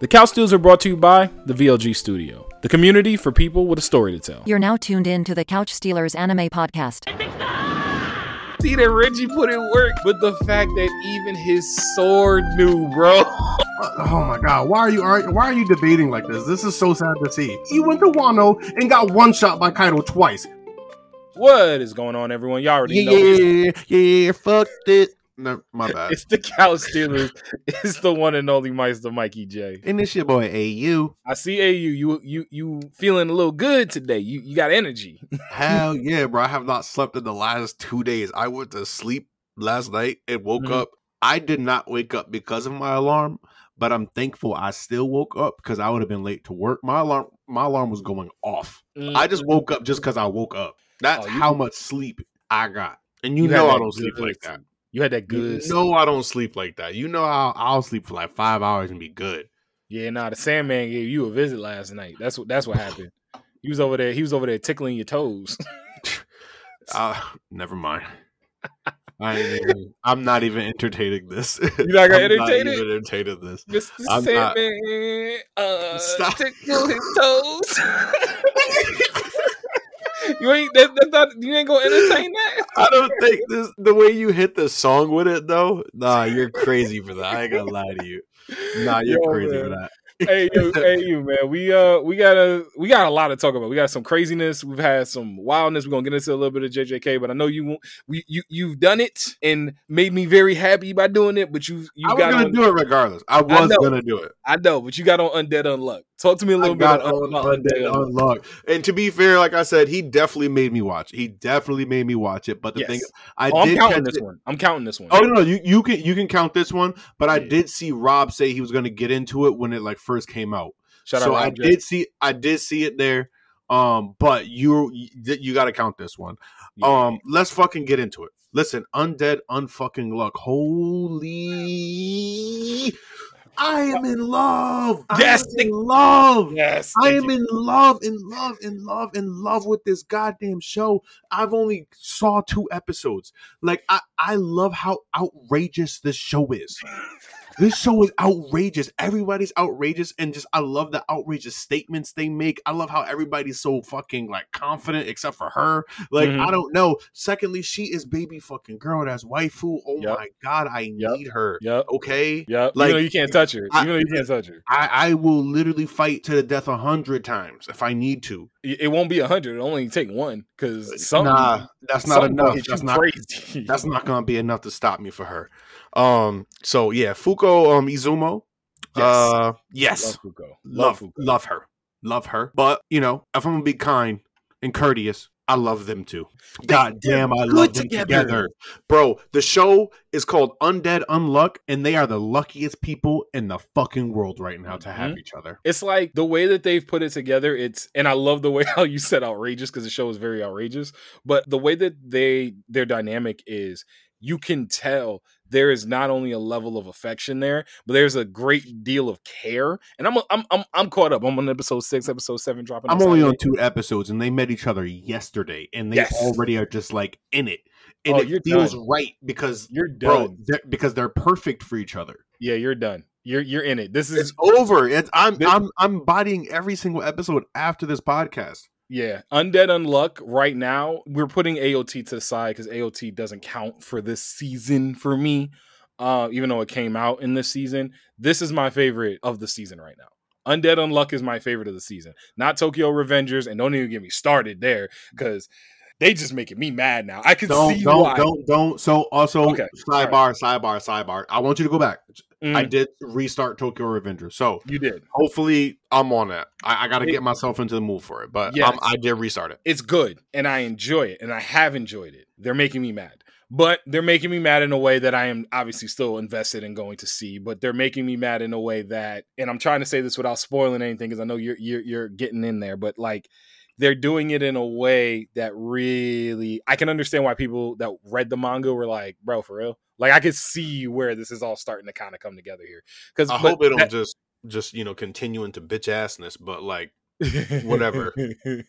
The Couch Steals are brought to you by the VLG Studio, the community for people with a story to tell. You're now tuned in to the Couch Stealers anime podcast. See that Reggie put in work, but the fact that even his sword knew, bro. Oh my god, why are you argu- why are you debating like this? This is so sad to see. He went to Wano and got one shot by Kaido twice. What is going on, everyone? Y'all already know. This. Yeah, yeah, fuck it. No, my bad. It's the Couch Stealers. it's the one and only Meister Mikey J. and it's your boy AU. I see AU. You you you feeling a little good today. You you got energy. Hell yeah, bro. I have not slept in the last two days. I went to sleep last night and woke Mhm. up. I did not wake up because of my alarm, but I'm thankful I still woke up because I would have been late to work. My alarm my alarm was going off. I just woke up just because I woke up. That's Oh, how much sleep I got. And you, You know I don't sleep like that. You had that good. You know I don't sleep like that. You know I'll, I'll sleep for like five hours and be good. Yeah, nah, the Sandman gave you a visit last night. That's what that's what happened. He was over there. He was over there tickling your toes. Uh, never mind. I I'm not even entertaining this. You not gonna entertain not it? even entertaining this. Mr. I'm not- Sandman, uh, Stop. tickle his toes. You ain't that, that's not, you ain't gonna entertain that. I don't think this the way you hit the song with it though. Nah, you're crazy for that. I ain't gonna lie to you. Nah, you're Yo, crazy man. for that. hey you, hey you, man. We uh, we got a, we got a lot to talk about. We got some craziness. We've had some wildness. We're gonna get into a little bit of JJK, but I know you, won't- we, you, you've done it and made me very happy by doing it. But you, you I was got gonna on, do it regardless. I was know. gonna do it. I know, but you got on Undead Unluck. Talk to me a little bit about, Undead Unluck. And to be fair, like I said, he definitely made me watch. He definitely made me watch it. But the Yes. thing I Oh, I'm did counting this it- one. I'm counting this one. Oh no, no, you you can you can count this one, but I Yeah. did see Rob say he was going to get into it when it like first came out. Shout so out I did see I did see it there. Um, but you you, you got to count this one. Yeah. Um, let's fucking get into it. Listen, undead, unfucking luck. Holy, I am in love. Yes, in love. yes, I am in love, in love, in love, in love with this goddamn show. I've only saw two episodes. Like I, I love how outrageous this show is. This show is outrageous. Everybody's outrageous, and just I love the outrageous statements they make. I love how everybody's so fucking like confident, except for her. Like Mhm. I don't know. Secondly, she is baby fucking girl. That's waifu. Oh Yep. my god, I Yep. need her. Yep. Okay. Yep. Like, you can't touch her. I- Even though you can't touch her. I, I will literally fight to the death a hundred times if I need to. It it won't be a hundred. It'll only take one because some nah, that's not enough. That's not crazy. that's not gonna be enough to stop me for her. Um, so yeah, Fuko um Izumo. Yes. Uh yes. Love Fuko. Love Fuko. love her. Love her. But you know, if I'm gonna be kind and courteous, I love them too. God damn, I love them together. together. Bro, the show is called Undead Unluck, and they are the luckiest people in the fucking world right now to have Mhm. each other. It's like the way that they've put it together. It's and I love the way how you said outrageous because the show is very outrageous. But the way that they their dynamic is, you can tell there is not only a level of affection there, but there's a great deal of care. And I'm I'm I'm, I'm caught up. I'm on episode six, episode seven dropping. I'm only on two episodes, and they met each other yesterday, and they Yes. already are just like in it, and Oh, it feels done. right because You're bro, done. they're, because they're perfect for each other. Yeah, you're done. You're you're in it. This is It's over. It's I'm This- I'm I'm bodying every single episode after this podcast. Yeah, Undead Unluck right now, we're putting AOT to the side because AOT doesn't count for this season for me, uh, even though it came out in this season. This is my favorite of the season right now. Undead Unluck is my favorite of the season. Not Tokyo Revengers, and don't even get me started there because they just making me mad now. I can Don't see don't why. don't don't. So also Okay, sidebar sidebar sidebar. I want you to go back. Mm, I did restart Tokyo Revenger, so you did. hopefully I'm on that. I, I got to get myself into the mood for it, but Yes. um, I did restart it. it's good and I enjoy it and I have enjoyed it. They're making me mad. But they're making me mad in a way that I am obviously still invested in going to see, but they're making me mad in a way that and I'm trying to say this without spoiling anything because I know you're, you're you're getting in there, but like they're doing it in a way that really I can understand why people that read the manga were like, "Bro, for real?" Like I could see where this is all starting to kind of come together here. Cuz I hope it don't just just you know continue into bitch assness, but like Whatever.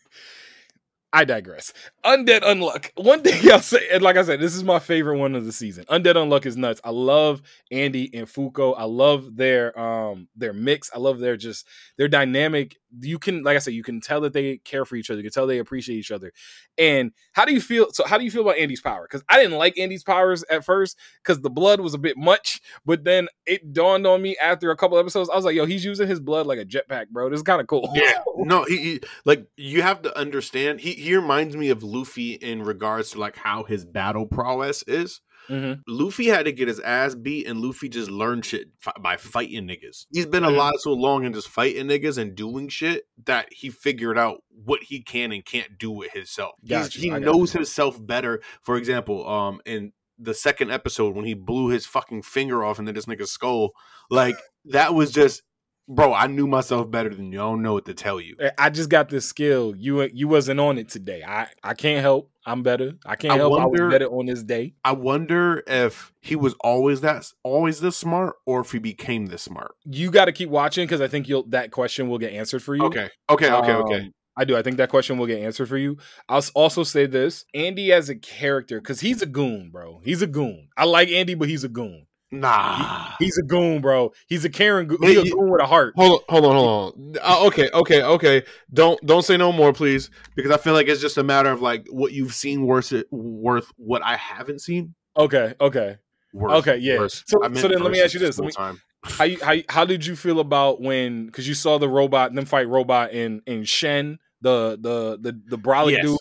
I digress. Undead Unluck. One thing I'll say, and like I said, this is my favorite one of the season. Undead Unluck is nuts. I love Andy and Fuko. I love their um their mix. I love their just their dynamic. You can, like I said, you can tell that they care for each other. You can tell they appreciate each other. And how do you feel? So how do you feel about Andy's power? Because I didn't like Andy's powers at first because the blood was a bit much. But then it dawned on me after a couple episodes. I was like, yo, he's using his blood like a jetpack, bro. This is kind of cool. Yeah, no, he, he like you have to understand. He he reminds me of Luffy in regards to like how his battle prowess is. Mhm. Luffy had to get his ass beat, and Luffy just learned shit fi- by fighting niggas. He's been Mhm. alive so long and just fighting niggas and doing shit that he figured out what he can and can't do with himself. Gotcha, he knows himself better. For example, um, in the second episode when he blew his fucking finger off and then this nigga's skull, like that was just, bro. I knew myself better than you. I don't know what to tell you. I just got this skill. You you wasn't on it today. I I can't help. I'm better. I can't I help. I wonder- was better on this day. I wonder if he was always that always this smart, or if he became this smart. You got to keep watching because I think you'll that question will get answered for you. Okay, okay, okay, okay. Um, I do. I think that question will get answered for you. I'll also say this: Andy as a character, because he's a goon, bro. He's a goon. I like Andy, but he's a goon. Nah. He's a goon, bro. He's a Karen. Go- He's a goon with a heart. Hold on, hold on, hold on. Uh, okay, okay, okay. Don't don't say no more, please, because I feel like it's just a matter of like what you've seen worth it worth what I haven't seen. Okay, okay. Worth, Okay, yeah. worth. So- so then let me ask you this. Let me-. How you, how how did you feel about when because you saw the robot them fight robot in in Shen the the the the Brolic Yes. dude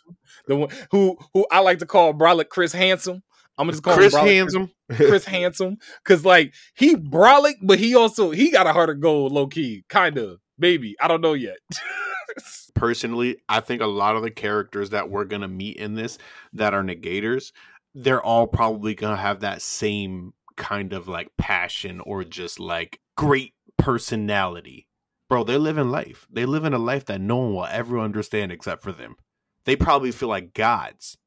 the one who who I like to call Brolic Chris Handsome. I'm gonna just call Chris him Brolic Handsome. Chris Handsome because like he Brolic, but he also he got a heart of gold, low key, kind of maybe. I don't know yet. Personally, I think a lot of the characters that we're gonna meet in this that are negators, they're all probably gonna have that same kind of like passion or just like great personality. Bro, they're living life. They live in a life that no one will ever understand except for them. They probably feel like gods.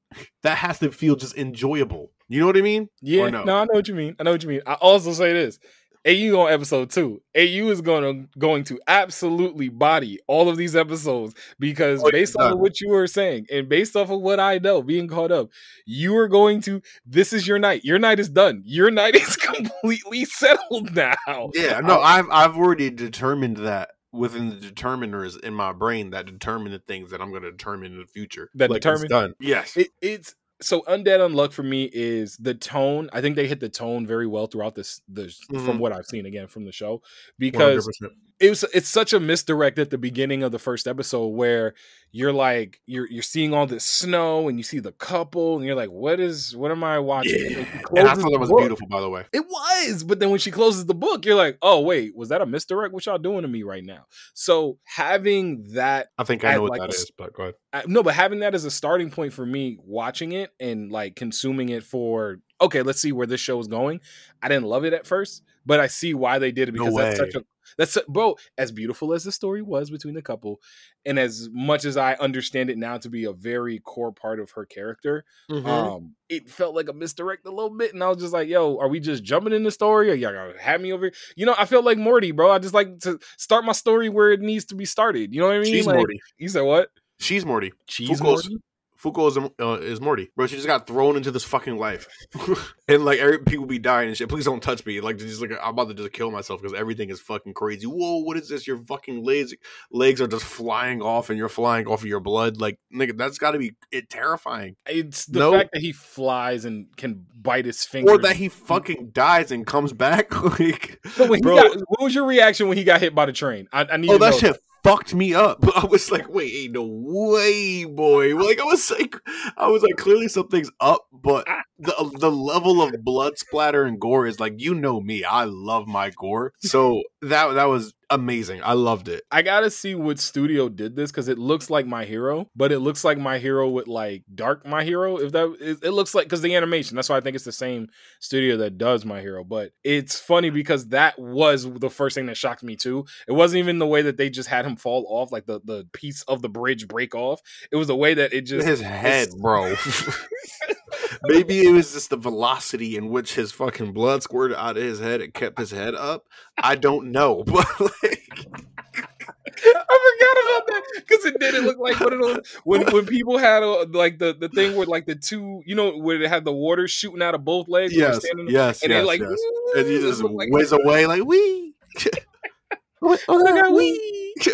That has to feel just enjoyable. You know what I mean? yeah, Or no? no? I know what you mean. I know what you mean. I also say this. AU on episode two. AU is going to going to absolutely body all of these episodes because Oh, based yeah, off of what you were saying and based off of what I know, being caught up, you are going to. This is your night. Your night is done. Your night is completely settled now. Yeah, no, I've I've already determined that within the determiners in my brain that determine the things that I'm going to determine in the future. That Like, it's determine- done. Yes. It, it's so undead unluck for me is the tone. I think they hit the tone very well throughout this. The from Mhm. what I've seen again from the show because 100%. It was it's such a misdirect at the beginning of the first episode where you're like you're you're seeing all this snow and you see the couple and you're like what is what am I watching? And And I thought that was book. beautiful, by the way. It was, but then when she closes the book, you're like, oh wait, was that a misdirect? What y'all doing to me right now? So having that I think I know what like that a is, but go ahead. I- no, but having that as a starting point for me watching it and like consuming it for okay, let's see where this show is going. I didn't love it at first, but I see why they did it No because that's such a that's a, bro. As beautiful as the story was between the couple, and as much as I understand it now to be a very core part of her character, Mm-hmm. um, it felt like a misdirect a little bit, and I was just like, "Yo, are we just jumping in the story? Or y'all gonna have me over?" here? You know, I felt like Morty, bro. I just like to start my story where it needs to be started. You know what I mean? She's Like, Morty. You said what? She's Morty. Cheese Fuko's- Morty? Fuko is, uh, is Morty, bro. She just got thrown into this fucking life, and like every people be dying and shit. Please don't touch me. Like just like I'm about to just kill myself because everything is fucking crazy. Whoa, what is this? Your fucking legs legs are just flying off, and you're flying off of your blood. Like nigga, that's got to be it terrifying. It's the No. fact that he flies and can bite his finger. Or that he fucking dies and comes back. like, bro. got, what was your reaction when he got hit by the train? I, I need oh, that know. shit fucked me up. I was like, wait, ain't no way, boy. Like I was like, I was like, clearly something's up, but ah. The the level of blood splatter and gore is like, you know me, I love my gore. So that that was amazing. I loved it. I gotta see what studio did this because it looks like My Hero, but it looks like My Hero with like dark My Hero. If that, it, it looks like because the animation. That's why I think it's the same studio that does My Hero. But it's funny because that was the first thing that shocked me too. It wasn't even the way that they just had him fall off, like the the piece of the bridge break off. It was the way that it just His head, bro. Maybe it was just the velocity in which his fucking blood squirted out of his head and kept his head up. I don't know, but like, I forgot about that because it didn't look like one of those when when people had uh, like the the thing with like the two, you know, where they had the water shooting out of both legs. Yes, standing- yes, and yes, they like, yes. And you just like, whiz away like wee. oh my God, wee.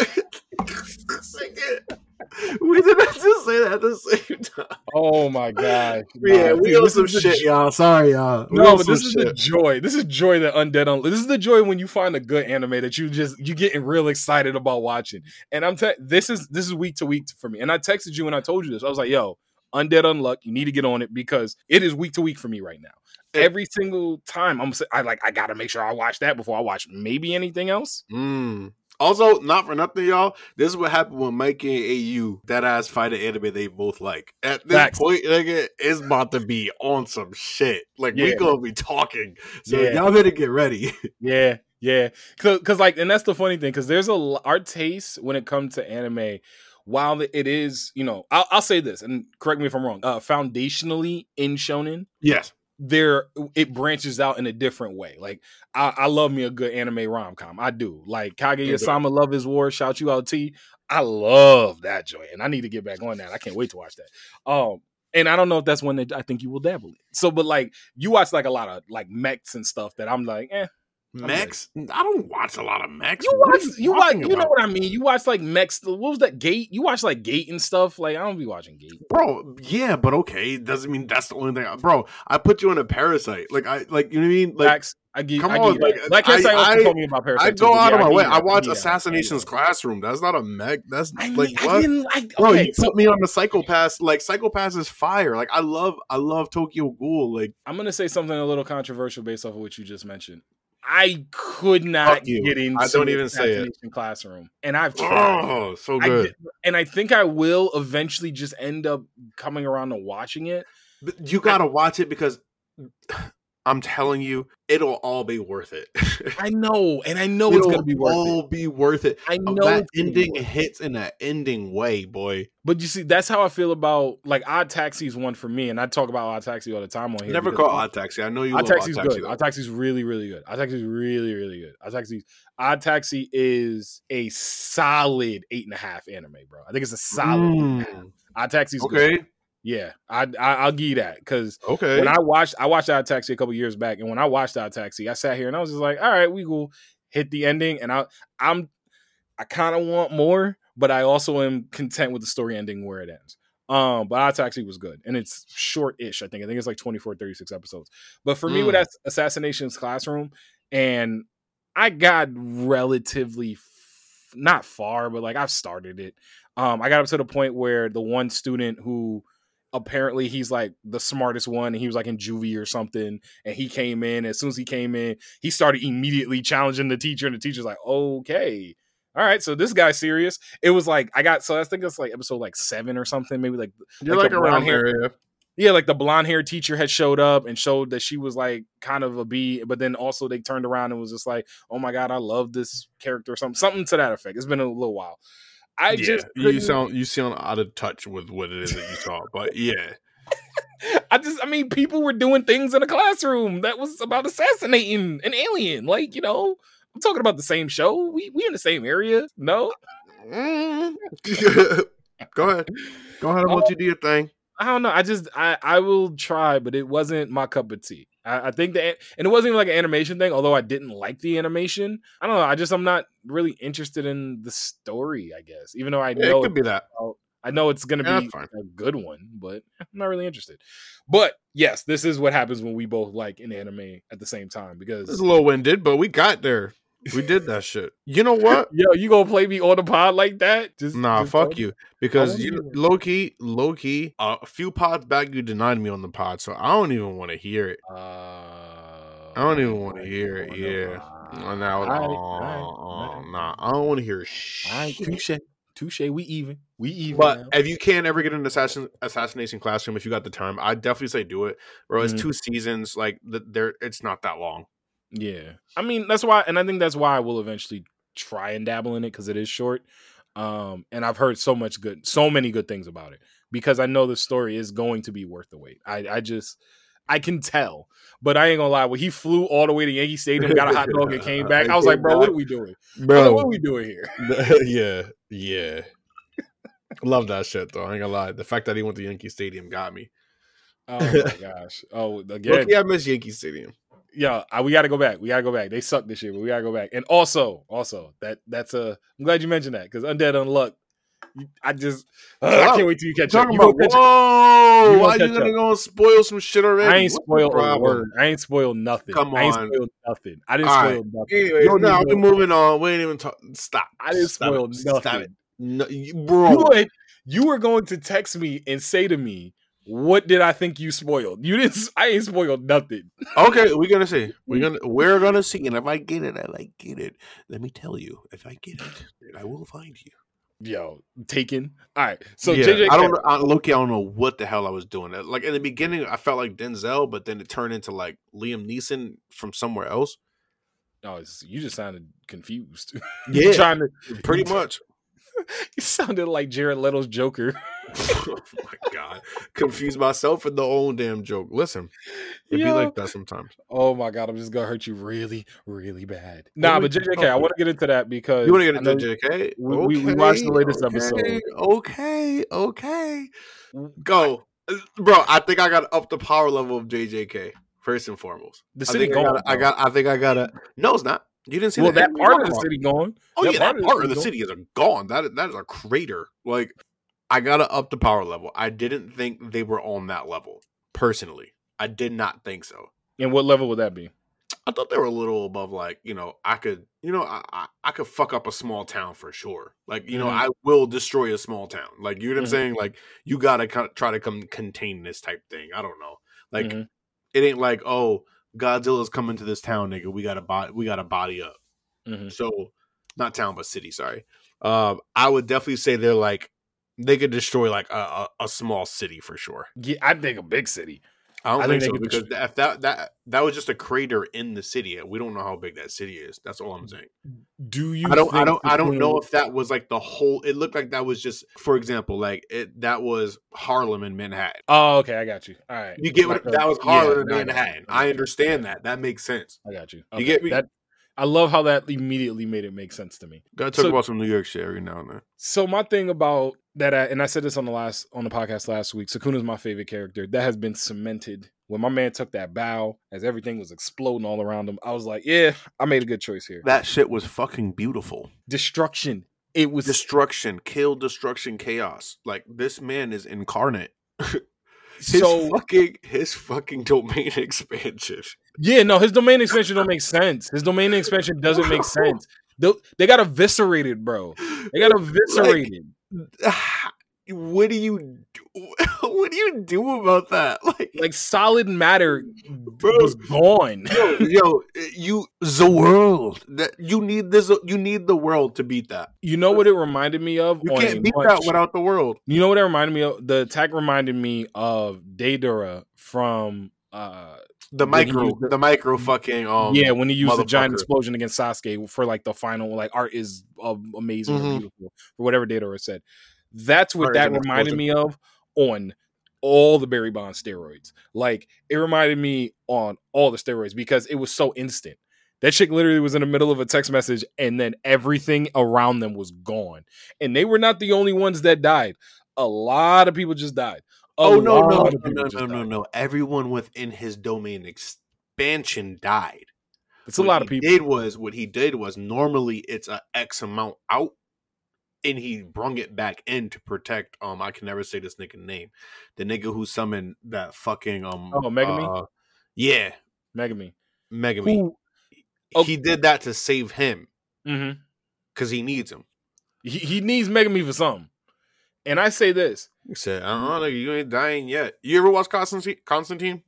we did not just say that at the same time. Oh my god! Yeah, we dude, on some shit, y'all. Sorry, y'all. We No, but this is the joy. This is joy that Undead on. This is the joy when you find a good anime that you just you getting real excited about watching. And I'm te- this is this is week to week for me. And I texted you and I told you this. I was like, "Yo, Undead Unluck, you need to get on it because it is week to week for me right now. Every single time I'm I like I gotta make sure I watch that before I watch maybe anything else. Mm. Also, not for nothing, y'all. This is what happened when Mike and AU that ass fight an anime they both like. At this Facts. point, nigga, it's about to be on some shit. Like we Yeah. gonna be talking. So Yeah. y'all better get ready. Yeah, yeah. Cause, cause like, and that's the funny thing. Cause there's a our taste when it comes to anime. While it is, you know, I'll, I'll say this, and correct me if I'm wrong. Uh, foundationally in shonen, yes. There it branches out in a different way. Like I, I love me a good anime rom com. I do. Like Kaguya Sama Love is War. Shout you out T. I love that joint. and I need to get back on that. I can't wait to watch that. Um, and I don't know if that's one that I think you will dabble in. So, but like you watch like a lot of like mechs and stuff that I'm like, eh. Max, I don't watch a lot of Max. You watch, you watch, you know about? what I mean. You watch like mechs. What was that Gate? You watch like Gate and stuff. Like I don't be watching Gate. bro. Yeah, but okay, doesn't mean that's the only thing. Bro, I put you in a Parasyte. Like I, like you know what I mean. Like Facts. I get. come I on, like, like I- also I- told me about Parasyte. I go but out yeah, of my way. that. I watch that. Assassinations that. Classroom. That's not a mech. That's I, like I what. like. Bro, you so put me on the Psycho-Pass. Like Psycho-Pass is fire. Like I love, I love Tokyo Ghoul. Like I'm gonna say something a little controversial based off of what you just mentioned. I could not get into I don't even say it. Classroom, and I've tried. oh, so I good. did- and I think I will eventually just end up coming around to watching it. But you gotta watch it because I'm telling you, it'll all be worth it. I know, and I know it's gonna be worth all it. be worth it. I Oh, know that it's gonna be ending hits in that ending way, boy. But you see, that's how I feel about like Odd Taxi is one for me, and I talk about Odd Taxi all the time on here. Never call Odd Taxi. I know you. Odd Taxi's Odd Taxi, good. though. Odd Taxi's really, really good. Odd Taxi's really, really good. Odd Taxi, Odd Taxi is a solid eight and a half anime, bro. I think it's a solid. eight and a half. Mm, Odd Taxi's good. Yeah, I, I I'll give you that because Okay. when I watched I watched Odd Taxi a couple years back, and when I watched Odd Taxi, I sat here and I was just like, all right, we will hit the ending, and I I'm I kind of want more, but I also am content with the story ending where it ends. Um, but Odd Taxi was good, and it's short-ish. I think I think it's like 24, 36 episodes. But for me, with Mm. Ass- Assassinations Classroom, and I got relatively f- not far, but like I've started it. Um, I got up to the point where the one student who apparently he's like the smartest one and he was like in juvie or something and he came in as soon as he came in he started immediately challenging the teacher and the teacher's like okay all right so this guy's serious it was like i got so i think it's like episode like seven or something maybe like You're like like, the around here. Yeah. yeah like the blonde hair teacher had showed up and showed that she was like kind of a b but then also they turned around and was just like oh my god i love this character or something something to that effect it's been a little while i Yeah, just you couldn't- sound you sound out of touch with what it is that you saw, but yeah, I just, I mean, people were doing things in a classroom that was about assassinating an alien. Like, you know, I'm talking about the same show. We we in the same area. No, go ahead, go ahead and let oh. you do your thing. I don't know. I just, I, I will try, but it wasn't my cup of tea. I, I think that, and it wasn't even like an animation thing. Although I didn't like the animation, I don't know. I just, I'm not really interested in the story. I guess, even though I Yeah, know it could be that. I know it's going to Yeah, be a good one, but I'm not really interested. But yes, this is what happens when we both like an anime at the same time because It's a little winded, but we got there. We did that shit. You know what? yo, you gonna play me on the pod like that? Just Nah, just fuck you. Because you low key, low key, uh, a few pods back you denied me on the pod, so I don't even want to hear it. Uh, I don't even want to hear it. Yeah. And now, Alright, oh, alright, oh, alright. nah, I don't want to hear shit. All right, touche, touche. We even, we even. But now. if you can't ever get an assassin assassination classroom, if you got the time, I'd definitely say do it. Bro, it's Mhm. two seasons. Like the, there, it's not that long. Yeah, I mean that's why, and I think that's why I will eventually try and dabble in it because it is short. Um, and I've heard so much good, so many good things about it because I know the story is going to be worth the wait. I, I just, I can tell, but I ain't gonna lie. When he flew all the way to Yankee Stadium, got a hot dog, and came back, I was like, bro, what are we doing? Was like, what are we doing here? yeah, yeah. Love that shit though. I ain't gonna lie. The fact that he went to Yankee Stadium got me. Oh my gosh. Oh, again. Look, yeah, I miss Yankee Stadium. Yeah, I- we got to go back. We got to go back. They suck this year, but we got to go back. And also, also that that's a. I'm glad you mentioned that because undead unluck. you- I just Ugh, I can't wait till you catch up. You about catch whoa, You why you catch gonna go and spoil some shit already? I ain't spoiled a word. I ain't spoiled nothing. Come on, I ain't on. spoiled nothing. I didn't All spoil nothing. Anyway, You don't now we're moving on. We ain't even talk. Stop. I didn't Stop spoil it. Stop nothing. it. No, you, bro. You would, you were going to text me and say to me, "What did I think you spoiled?" You didn't. I ain't spoiled nothing. Okay, we're gonna see. We're mm. gonna we're gonna see. And if I get it, I like get it, let me tell you. If I get it, I will find you. Yo, taken. All right. So yeah, JJ, I don't. know- I, Loki, I don't know what the hell I was doing. Uh, like in the beginning, I felt like Denzel, but then it turned into like Liam Neeson from somewhere else. Oh, it's, you just sounded confused. Yeah, trying to. pretty much. You sounded like Jared Leto's Joker. oh my god, confused myself with the own damn joke. Listen, it be like that sometimes. Oh my god, I'm just gonna hurt you really, really bad. Nah, but JJK, I want to get into that because You want to get into JK? we- we- we watched the latest episode. Okay, okay. Go, Uh, bro. I think I got up the power level of JJK first and foremost. The I city think I gotta- I got. I think I gotta. No, it's not. You didn't see well, the that part of the city gone. Oh yeah, that part of the gone. city is a gone. That that is a crater. Like I gotta up the power level. I didn't think they were on that level. Personally, I did not think so. And what level would that be? I thought they were a little above. Like you know, I could you know I I, I could fuck up a small town for sure. Like you know, Mhm. I will destroy a small town. Like you know what I'm Mhm. saying. Like you gotta kind of try to come contain this type thing. I don't know. Like Mhm. it ain't like oh Godzilla's coming to this town, nigga. We gotta body we gotta body up. Mhm. So not town but city, sorry. Um I would definitely say they're like they could destroy like a, a, a small city for sure. Yeah, I think a big city. I don't I think, think so because if that that that was just a crater in the city. We don't know how big that city is. That's all I'm saying. Do you? I don't I don't I don't know if that was like the whole it looked like that was just for example, like it that was Harlem and Manhattan. Oh, okay, I got you. All right, You get what that was yeah, Harlem and I. Manhattan. I understand that. That makes sense. I got you. You get me? That, I love how that immediately made it make sense to me. Gotta talk So- about some New York shit every now and then. So my thing about that, I, and I said this on the last on the podcast last week. Sukuna's my favorite character. That has been cemented. When my man took that bow, as everything was exploding all around him, I was like, "Yeah, I made a good choice here." That shit was fucking beautiful. Destruction. It was Destruction, kill, destruction, chaos. Like this man is incarnate. his so fucking his fucking domain expansion. Yeah. No, his domain expansion don't make sense. His domain expansion doesn't make sense. They, they got eviscerated, bro. They got eviscerated. what do you do? What do you do about that? Like, like solid matter Bro. was gone. yo, yo, you the world. That you need this. You need the world to beat that. You know what it reminded me of? You can't beat much- that without the world. You know what it reminded me of? The attack reminded me of Deidara from uh The micro, the- the micro fucking um. yeah, when he used the giant explosion against Sasuke for like the final like art is uh, amazing or Mhm. beautiful or whatever Deidara said. That's what Art that reminded me of on all the Barry Bond steroids. Like it reminded me on all the steroids because it was so instant. That chick literally was in the middle of a text message and then everything around them was gone. And they were not the only ones that died. A lot of people just died. Oh no no no no no no Everyone within his domain expansion died. It's a lot of people. Did was what he did was normally it's a X amount out, and he brung it back in to protect. Um, I can never say this nigga name, the nigga who summoned that fucking um. Oh, Megami? uh, yeah, Megami. Megami. Who Oh. He did that to save him mhm. because he needs him. he, he needs Megami for something. And I say this. He said, "I don't know, you ain't dying yet." You ever watch Constantine? Constantine?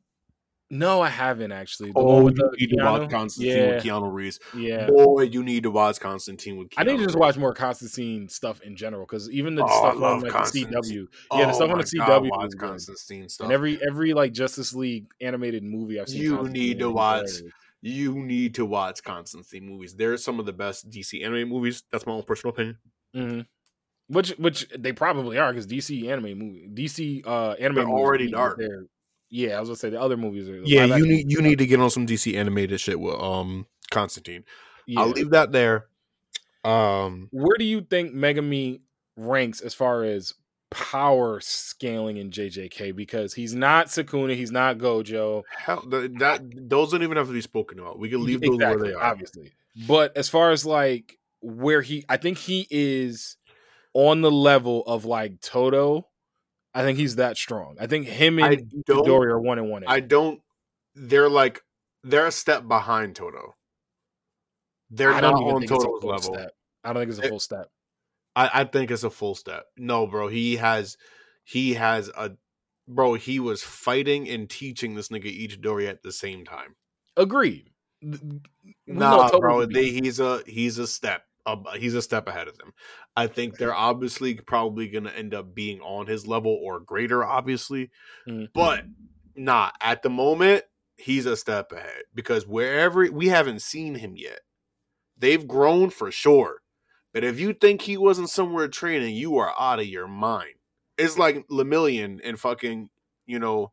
No, I haven't actually. The Oh, one you need to watch Constantine Yeah, with Keanu Reeves. yeah. Boy, you need to watch Constantine with. Keanu I need to just watch more Constantine stuff in general because even the Oh, stuff on like the CW, yeah, the Oh stuff on my the God, CW watch. Constantine stuff. and every every like Justice League animated movie I've seen. You need to watch- you need to watch Constantine movies. They're some of the best DC anime movies. That's my own personal opinion. Mhm. Which which they probably are because DC anime movie DC uh anime They're already dark. their- Yeah, I was gonna say the other movies are Yeah, you need you need to get on some DC animated shit with um Constantine. Yeah. I'll leave that there. Um, Where do you think Megami ranks as far as power scaling in JJK because he's not Sukuna, he's not Gojo. Hell, th- that those don't even have to be spoken about. We can leave those where they are. obviously. But as far as like where he, I think he is on the level of like Todo. I think he's that strong. I think him and don't- are one and one. I don't. They're like they're a step behind Todo. They're I not on Todo's level. step. I don't think it's a It- full step. I, I think it's a full step. No, bro. He has he has a bro. He was fighting and teaching this nigga Itadori at the same time. Agreed. We Nah, bro. They, he's a he's a step. Ab- he's a step ahead of them. I think they're obviously probably going to end up being on his level or greater, obviously. Mhm. But nah, at the moment, he's a step ahead because wherever we haven't seen him yet, they've grown for sure. But if you think he wasn't somewhere training, you are out of your mind. It's like Lemillion and fucking, you know,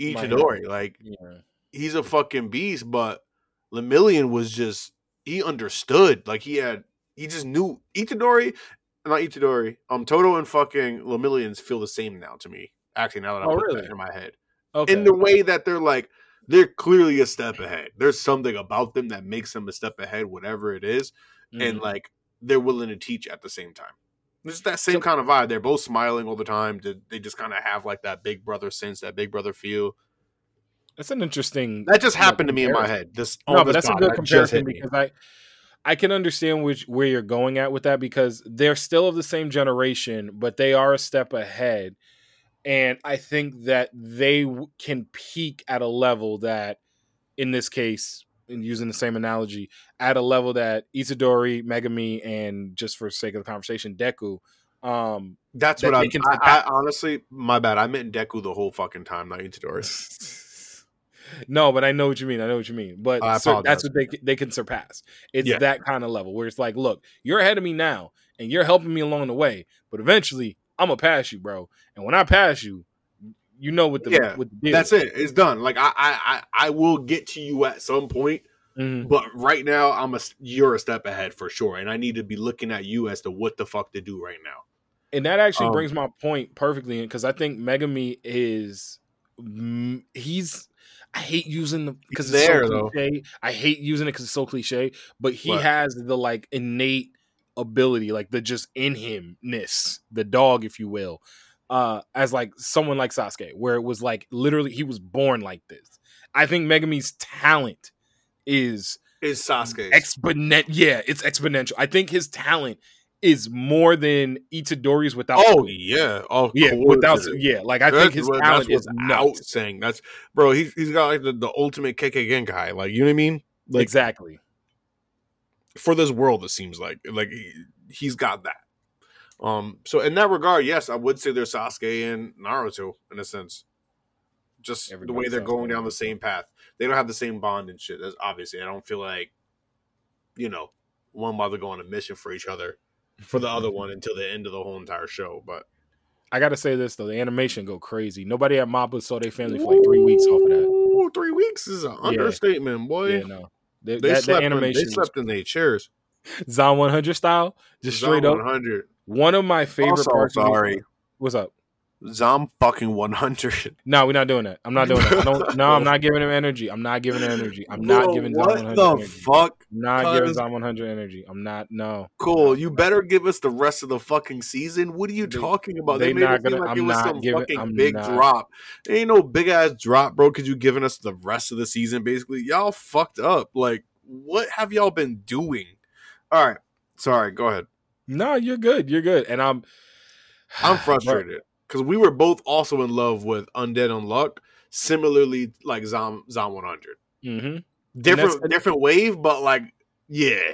Itadori. Like Yeah. he's a fucking beast, but Lemillion was just he understood. Like he had he just knew Itadori, not Itadori. Um Todo and fucking Lemillions feel the same now to me. Actually, now that I Oh, really? in my head. Okay. In the way that they're like they're clearly a step ahead. There's something about them that makes them a step ahead, whatever it is, and Mhm. like they're willing to teach at the same time. It's that same kind of vibe. They're both smiling all the time. They just kind of have like that big brother sense, that big brother feel. That's an interesting. That just happened to me in my head. This No, but that's a good comparison because I I can understand which where you're going at with that because they're still of the same generation, but they are a step ahead. And I think that they can peak at a level that, in this case, and using the same analogy, at a level that Itadori, Megami, and just for sake of the conversation, Deku, um, That's that what I, I, I honestly, my bad. I meant Deku the whole fucking time, not Itadori. no, but I know what you mean. I know what you mean. But sur- that's what they they can surpass. It's Yeah. that kind of level where it's like, look, you're ahead of me now, and you're helping me along the way. But eventually, I'm gonna pass you, bro. And when I pass you, you know what the Yeah, what the deal. That's it. It's done. Like I, I, I, will get to you at some point, Mhm. but right now, I'm a you're a step ahead for sure, and I need to be looking at you as to what the fuck to do right now. And that actually Um, brings my point perfectly in because I think Megami is he's. I hate using the because it's there, so though. cliche. I hate using it because it's so cliche. But he What? has the like innate ability, like the just in himness, the dog, if you will, uh, as like someone like Sasuke, where it was like literally he was born like this. I think Megami's talent is Is Sasuke? exponent. Yeah, it's exponential. I think his talent is more than Itadori's without. oh yeah, oh yeah, course without it is. yeah. Like I That's think his what- talent that's is without nuts. saying that's bro. He's he's got like the, the ultimate KK guy. Like you know what I mean? Like exactly. for this world, it seems like like he, he's got that. Um. So in that regard, yes, I would say there's Sasuke and Naruto in a sense. Just the way they're going down the same path. They don't have the same bond and shit. That's obviously. I don't feel like, you know, one while they're going on a mission for each other, for the other mm-hmm. one until the end of the whole entire show. But I gotta say this though, the animation go crazy. Nobody at Mappa saw their family for like three weeks off of that. Ooh, three weeks is an understatement, boy. Yeah, no. The, They that, the slept. In, they animation slept in their chairs. Zom 100 style, just straight up. One hundred. One of my favorite Also, parts. of the- sorry. What's up? Zom fucking one hundred. No, we're not doing that. I'm not doing that. I don't, no, I'm not giving him energy. I'm not giving him energy. I'm not Bro, giving Zon what 100 the energy. fuck? I'm not giving Cuz- Zom 100 energy. I'm not. No. Cool. You better give us the rest of the fucking season. What are you They- talking about? they They, made not it seem gonna- like I'm it was some giving- fucking I'm big not. drop. It ain't no big ass drop, bro. Cause you giving us the rest of the season. Basically, y'all fucked up. Like, what have y'all been doing? All right. Sorry. Go ahead. No, you're good. You're good. And I'm. I'm frustrated because we were both also in love with Undead Unluck, similarly like Zom Zom 100. hmm Different different wave, but like yeah.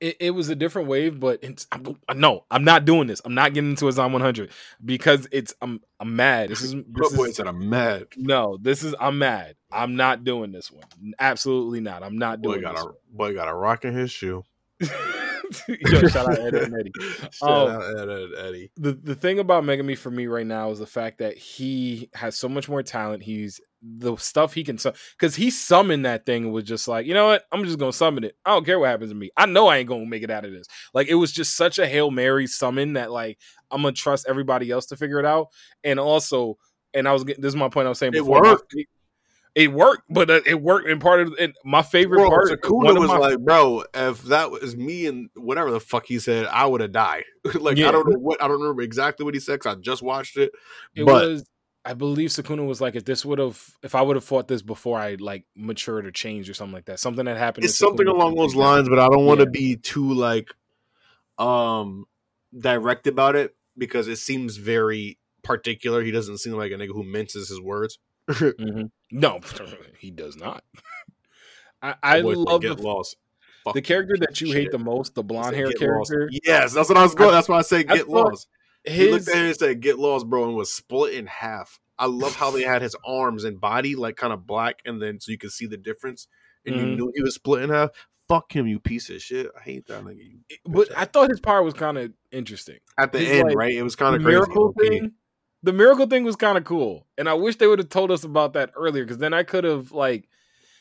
It, it was a different wave, but it's, I'm, no, I'm not doing this. I'm not getting into a Zom 100 because it's I'm I'm mad. This is, this is said I'm mad. no. This is I'm mad. I'm not doing this one. Absolutely not. I'm not doing. Boy got this a boy got a rock in his shoe. one. Yo, shout out Ed, Ed and Eddie. Shout Um, out Ed, Ed, Eddie. the the thing about Megami for me right now is the fact that he has so much more talent. He's the stuff he can so because he summoned that thing and was just like, you know what? I'm just gonna summon it. I don't care what happens to me. I know I ain't gonna make it out of this. Like it was just such a hail mary summon that like I'm gonna trust everybody else to figure it out. And also, and I was getting this is my point. I was saying It before. worked. It, it worked, but uh, it worked in part of and my favorite Bro, part. Sukuna was my- like, bro, if that was me and whatever the fuck he said, I would have died. like Yeah. I don't know what I don't remember exactly what he said 'cause I just watched it. It but was I believe Sukuna was like if this would have if I would have fought this before I like matured or changed or something like that. Something that happened. it's something along those lines, but I don't want to Yeah. be too like um direct about it because it seems very particular. He doesn't seem like a nigga who minces his words. Mhm. No, he does not. I, I love get the, lost. The character that you of hate the most, the blonde hair "Get lost." character. Yes, that's what I was going. I- that's why I say get lost. He looked His at him and said, "Get lost, bro," and was split in half. I love how they had his arms and body like kind of black, and then so you could see the difference, and you Mhm. knew he was split in half. Fuck him, you piece of shit. I hate that nigga. But I thought his part was kind of interesting. at the he's end, like, right? It was kind of crazy. miracle thing. The miracle thing was kind of cool, and I wish they would have told us about that earlier because then I could have like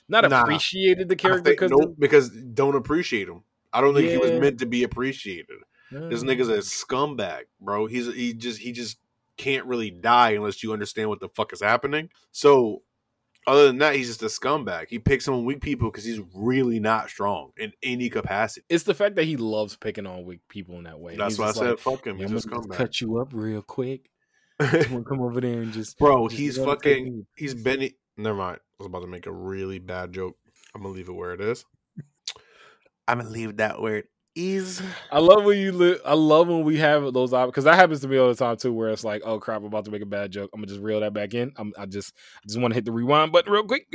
not Nah. appreciated the character think- because nope, because don't appreciate him. I don't think he was meant to be appreciated. This nigga's Mm. a scumbag, bro. He's he just he just can't really die unless you understand what the fuck is happening. So other than that, he's just a scumbag. He picks on weak people because he's really not strong in any capacity. it's the fact that he loves picking on weak people in that way. That's He's why I just said fuck him. "Yeah, He's I'm a gonna just scumbag. cut you up real quick. I'm come over there and just bro, just he's let him take fucking he's been never mind. I was about to make a really bad joke. I'm gonna leave it where it is. I'm gonna leave that where it is. I love when you li- I love when we have those because that happens to me all the time too. Where it's like, oh crap, I'm about to make a bad joke. I'm gonna just reel that back in. I'm, I just I just want to hit the rewind button real quick.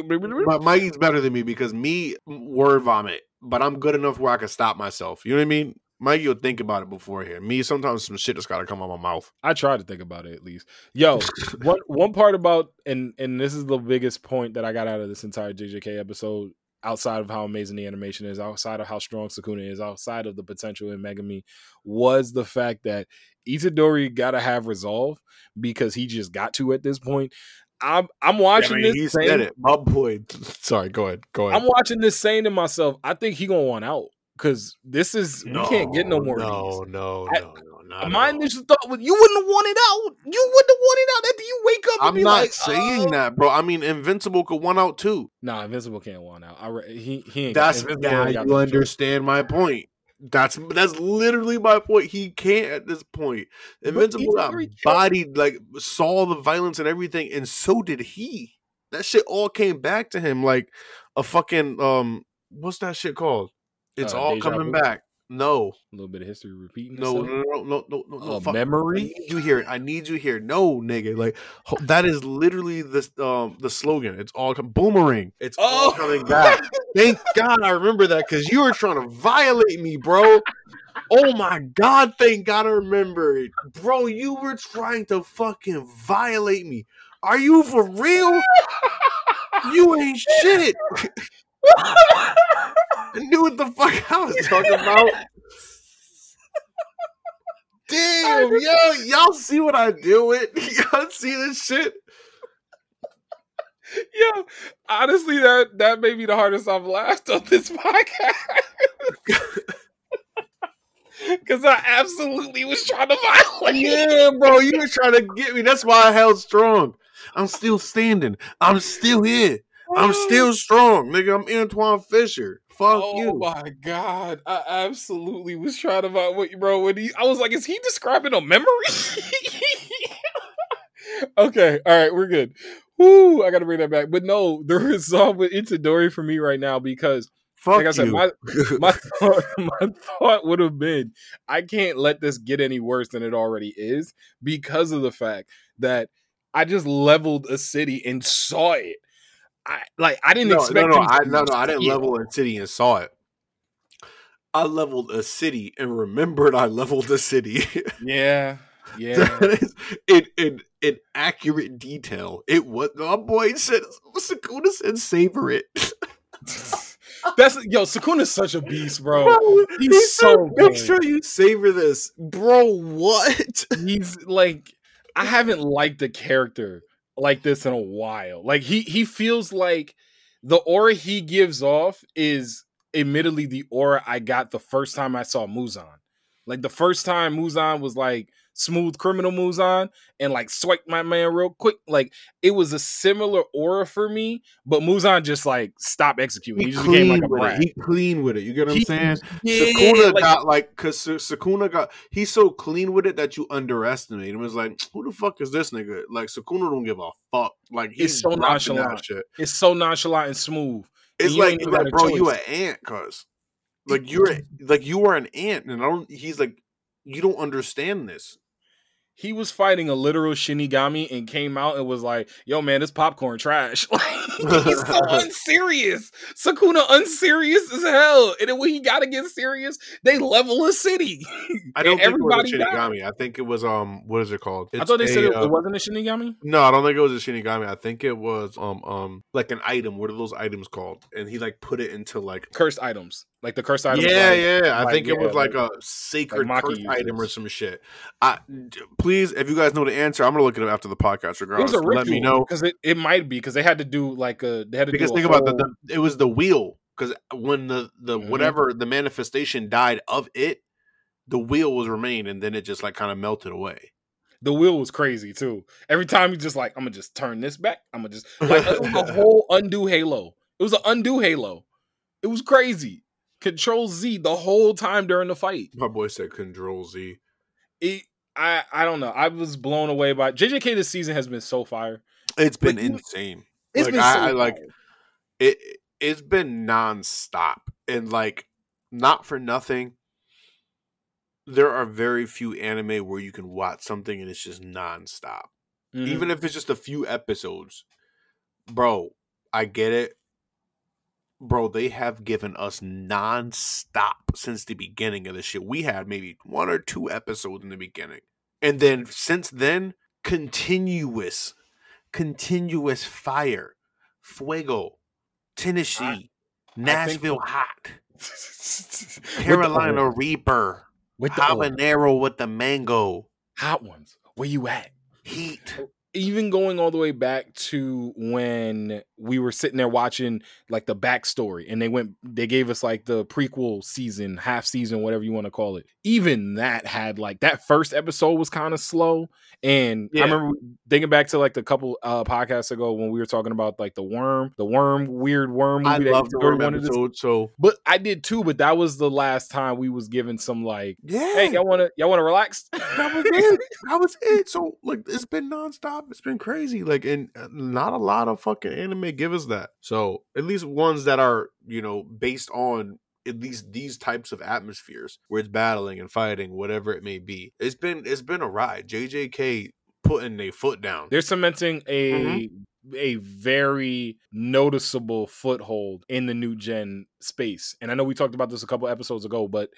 But Mikey's better than me because me word vomit, but I'm good enough where I can stop myself. You know what I mean? Mikey will think about it before here. Me, sometimes some shit just gotta come out my mouth. I try to think about it at least. Yo, one one part about and and this is the biggest point that I got out of this entire JJK episode. Outside of how amazing the animation is, outside of how strong Sukuna is, outside of the potential in Megami, was the fact that Itadori got to have resolve because he just got to at this point. I'm I'm watching I mean, this. he saying- said it. My boy. Sorry, go ahead. Go ahead. I'm watching this saying to myself, I think he gonna want out because this is we can't get no more No, of these. no, I- no, no. My initial thought was you wouldn't have wanted out. You wouldn't have wanted out after you wake up. And I'm not like, saying "Oh." that, bro. I mean, Invincible could one out too. Nah, Invincible can't want out. I re- he he ain't. That's Invincible now ain't got you no understand my point. That's that's literally my point. He can't at this point. Invincible got bodied, like saw the violence and everything, and so did he. That shit all came back to him like a fucking um. What's that shit called? It's Uh, all coming vu? back. No, A little bit of history repeating. no, no, no, no, no, no, no. A fuck. I memory. need you here. I need you here. No, nigga. Like that is literally the um the slogan. It's all com- boomerang. It's all Oh. coming back. Thank God I remember that because you were trying to violate me, bro. Oh my God! Thank God I remember it, bro. You were trying to fucking violate me. Are you for real? You ain't shit. I knew what the fuck I was talking about. Damn, yo, y'all see what I do with? Y'all see this shit? Yo, honestly, that that may be the hardest I've laughed on this podcast. Because I absolutely was trying to violate. Yeah, bro, you were trying to get me. That's why I held strong. I'm still standing. I'm still here. I'm still strong, nigga. I'm Antwone Fisher. Fuck Oh you. Oh my god! I absolutely was trying to violate, bro. When he, I was like, "Is he describing a memory?" okay, all right, we're good. Whoo! I got to bring that back. But no, the resolve with Itadori for me right now because Fuck like I said, you. my my thought, my thought would have been I can't let this get any worse than it already is because of the fact that I just leveled a city and saw it. I like I didn't no, expect no, no, I, no, no, I didn't it. level a city and saw it. I leveled a city and remembered I leveled a city. Yeah, yeah. in, in in accurate detail. It was my boy said Sukuna said savor it. That's yo, Sukuna's such a beast, bro. Bro, He's he so said, make sure you savor this, bro. What? He's like I haven't liked the character like this in a while. Like he he feels like the aura he gives off is admittedly the aura I got the first time I saw Muzan. Like the first time Muzan was like smooth criminal moves on and like swipe my man real quick. Like it was a similar aura for me, but Muzan just like stopped executing. He, just became like a brat. He clean with it. You get what He- I'm saying? Yeah, Sukuna like- got like because Sukuna got he's so clean with it that you underestimate him. It's like who the fuck is this nigga? Like Sukuna don't give a fuck. Like he's so nonchalant. Shit. it's so nonchalant and smooth. It's like, it's like bro, you an ant, cuz like you're like you are an ant, and I don't. He's like you don't understand this. He was fighting a literal Shinigami and came out and was like, "Yo, man, this popcorn trash." Like he's so unserious. Sukuna unserious as hell. And then when he got to get serious, they level a city. I don't think it was a everybody died. Shinigami. I think it was um what is it called? I thought they said it, uh, it wasn't a Shinigami. No, I don't think it was a Shinigami. I think it was um um like an item. What are those items called? And he like put it into like Cursed items, like the cursed item. yeah, like- yeah. I like, think it was like, like- a sacred Maki cursed item or some shit. I please, if you guys know the answer, I'm gonna look it up after the podcast. It was Regardless, let me know because it, it might be because they had to do like a they had to because think about the, the it was the wheel because when the the Mhm. whatever the manifestation died of it, the wheel was remained and then it just like kind of melted away. the wheel was crazy too. Every time you just like, I'm gonna just turn this back. I'm gonna just like it was a whole undo halo. It was an undo halo. It was crazy. Control Z the whole time during the fight. My boy said Control Z. It, I I don't know. I was blown away by JJK. This season has been so fire. It's been Like, insane. It's Like, been I- so I like- it it's been nonstop and like not for nothing there are very few anime where you can watch something and it's just nonstop Mhm. even if it's just a few episodes bro i get it bro they have given us nonstop since the beginning of the shit we had maybe one or two episodes in the beginning and then since then continuous continuous fire fuego tennessee nashville hot With the carolina oil. reaper with the oil. habanero with the mango hot ones. Where you at? heat even going all the way back to when we were sitting there watching like the backstory and they went they gave us like the prequel season half season whatever you want to call it even that had like that first episode was kind of slow and Yeah. i remember thinking back to like the couple uh podcasts ago when we were talking about like the worm the worm weird worm i movie that love the worm episode so but i did too but that was the last time we was given some like yeah hey y'all want to y'all want to relax that was it. That was it. So like, it's been nonstop. It's been crazy. Like, and uh, not a lot of fucking anime give us that. So at least ones that are you know based on at least these types of atmospheres where it's battling and fighting, whatever it may be. It's been it's been a ride. JJK putting a foot down. They're cementing a Mm-hmm. a very noticeable foothold in the new gen space. And I know we talked about this a couple episodes ago, but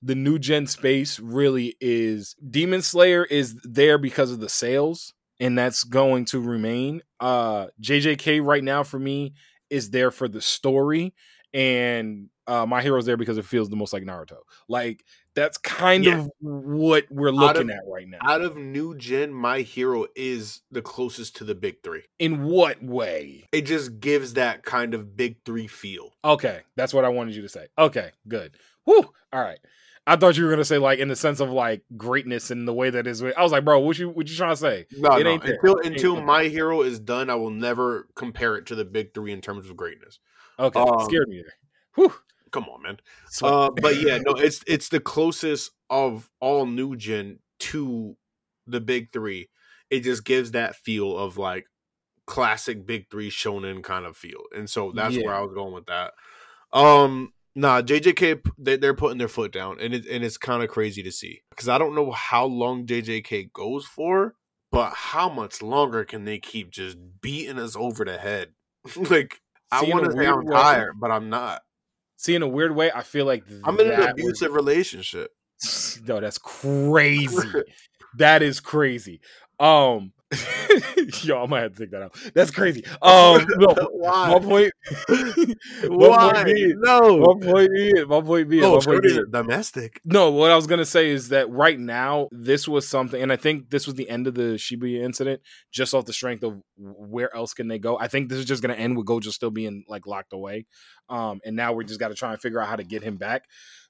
the new gen space really is Demon Slayer is there because of the sales and that's going to remain. Uh JJK right now for me is there for the story and uh my hero's there because it feels the most like Naruto. Like that's kind Yeah. of what we're looking of- at right now. Out of new gen, my hero is the closest to the big three. In what way? It just gives that kind of big three feel. Okay, that's what I wanted you to say. Okay, good. Whew. All right. I thought you were gonna say like in the sense of like greatness and the way that is. I was like, bro, what you what you trying to say? No, It no. ain't there. Until It ain't until there. my hero is done, I will never compare it to the big three in terms of greatness. Okay, Um, scared me there. Whew. Come on, man. Uh, but yeah, no, it's it's the closest of all new gen to the big three. It just gives that feel of like classic big three shonen kind of feel, and so that's where I was going with that. Um, nah, JJK they, they're putting their foot down, and it and it's kind of crazy to see because I don't know how long JJK goes for, but how much longer can they keep just beating us over the head? like I See, a want to say I'm way- tired, but I'm not. See, in a weird way, I feel like I'm in an abusive relationship. No, that's crazy. that is crazy. Um, Yo, I might have to take that out. That's crazy. Um, no, Why? my point. Why? point being, No. my point being, my point being, Oh, my point being. domestic. No, what I was gonna say is that right now, this was something, and I think this was the end of the Shibuya incident, just off the strength of where else can they go. I think this is just gonna end with Gojo still being like locked away, um, and now we just got to try and figure out how to get him back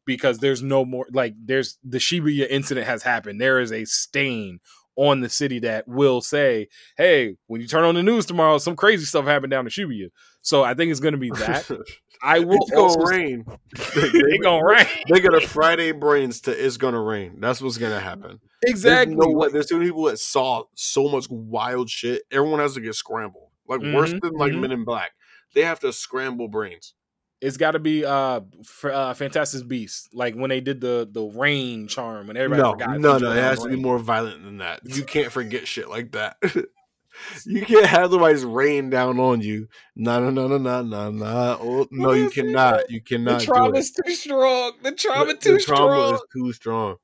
because there's no more like there's the Shibuya incident has happened. There is a stain on the city that will say, "Hey, when you turn on the news tomorrow, some crazy stuff happened down in Shibuya." So I think it's gonna be that. I will it's gonna also rain. It gonna rain. They got a Friday brains to it's gonna rain. That's what's gonna happen. Exactly. There's no way. There's too many people that saw so much wild shit. Everyone has to get scrambled. Like worse Mhm, than like mhm. Men in Black. They have to scramble brains. It's got to be uh, f- uh Fantastic Beasts, like when they did the the rain charm when everybody no, forgot. no, no. It has to be more violent than that. You can't forget shit like that. you can't have the ice rain down on you. No, no, no, no, no, no, no. Oh, no, you cannot. You cannot. do it. trauma's too strong. The trauma The- too strong. the trauma strong. is too strong.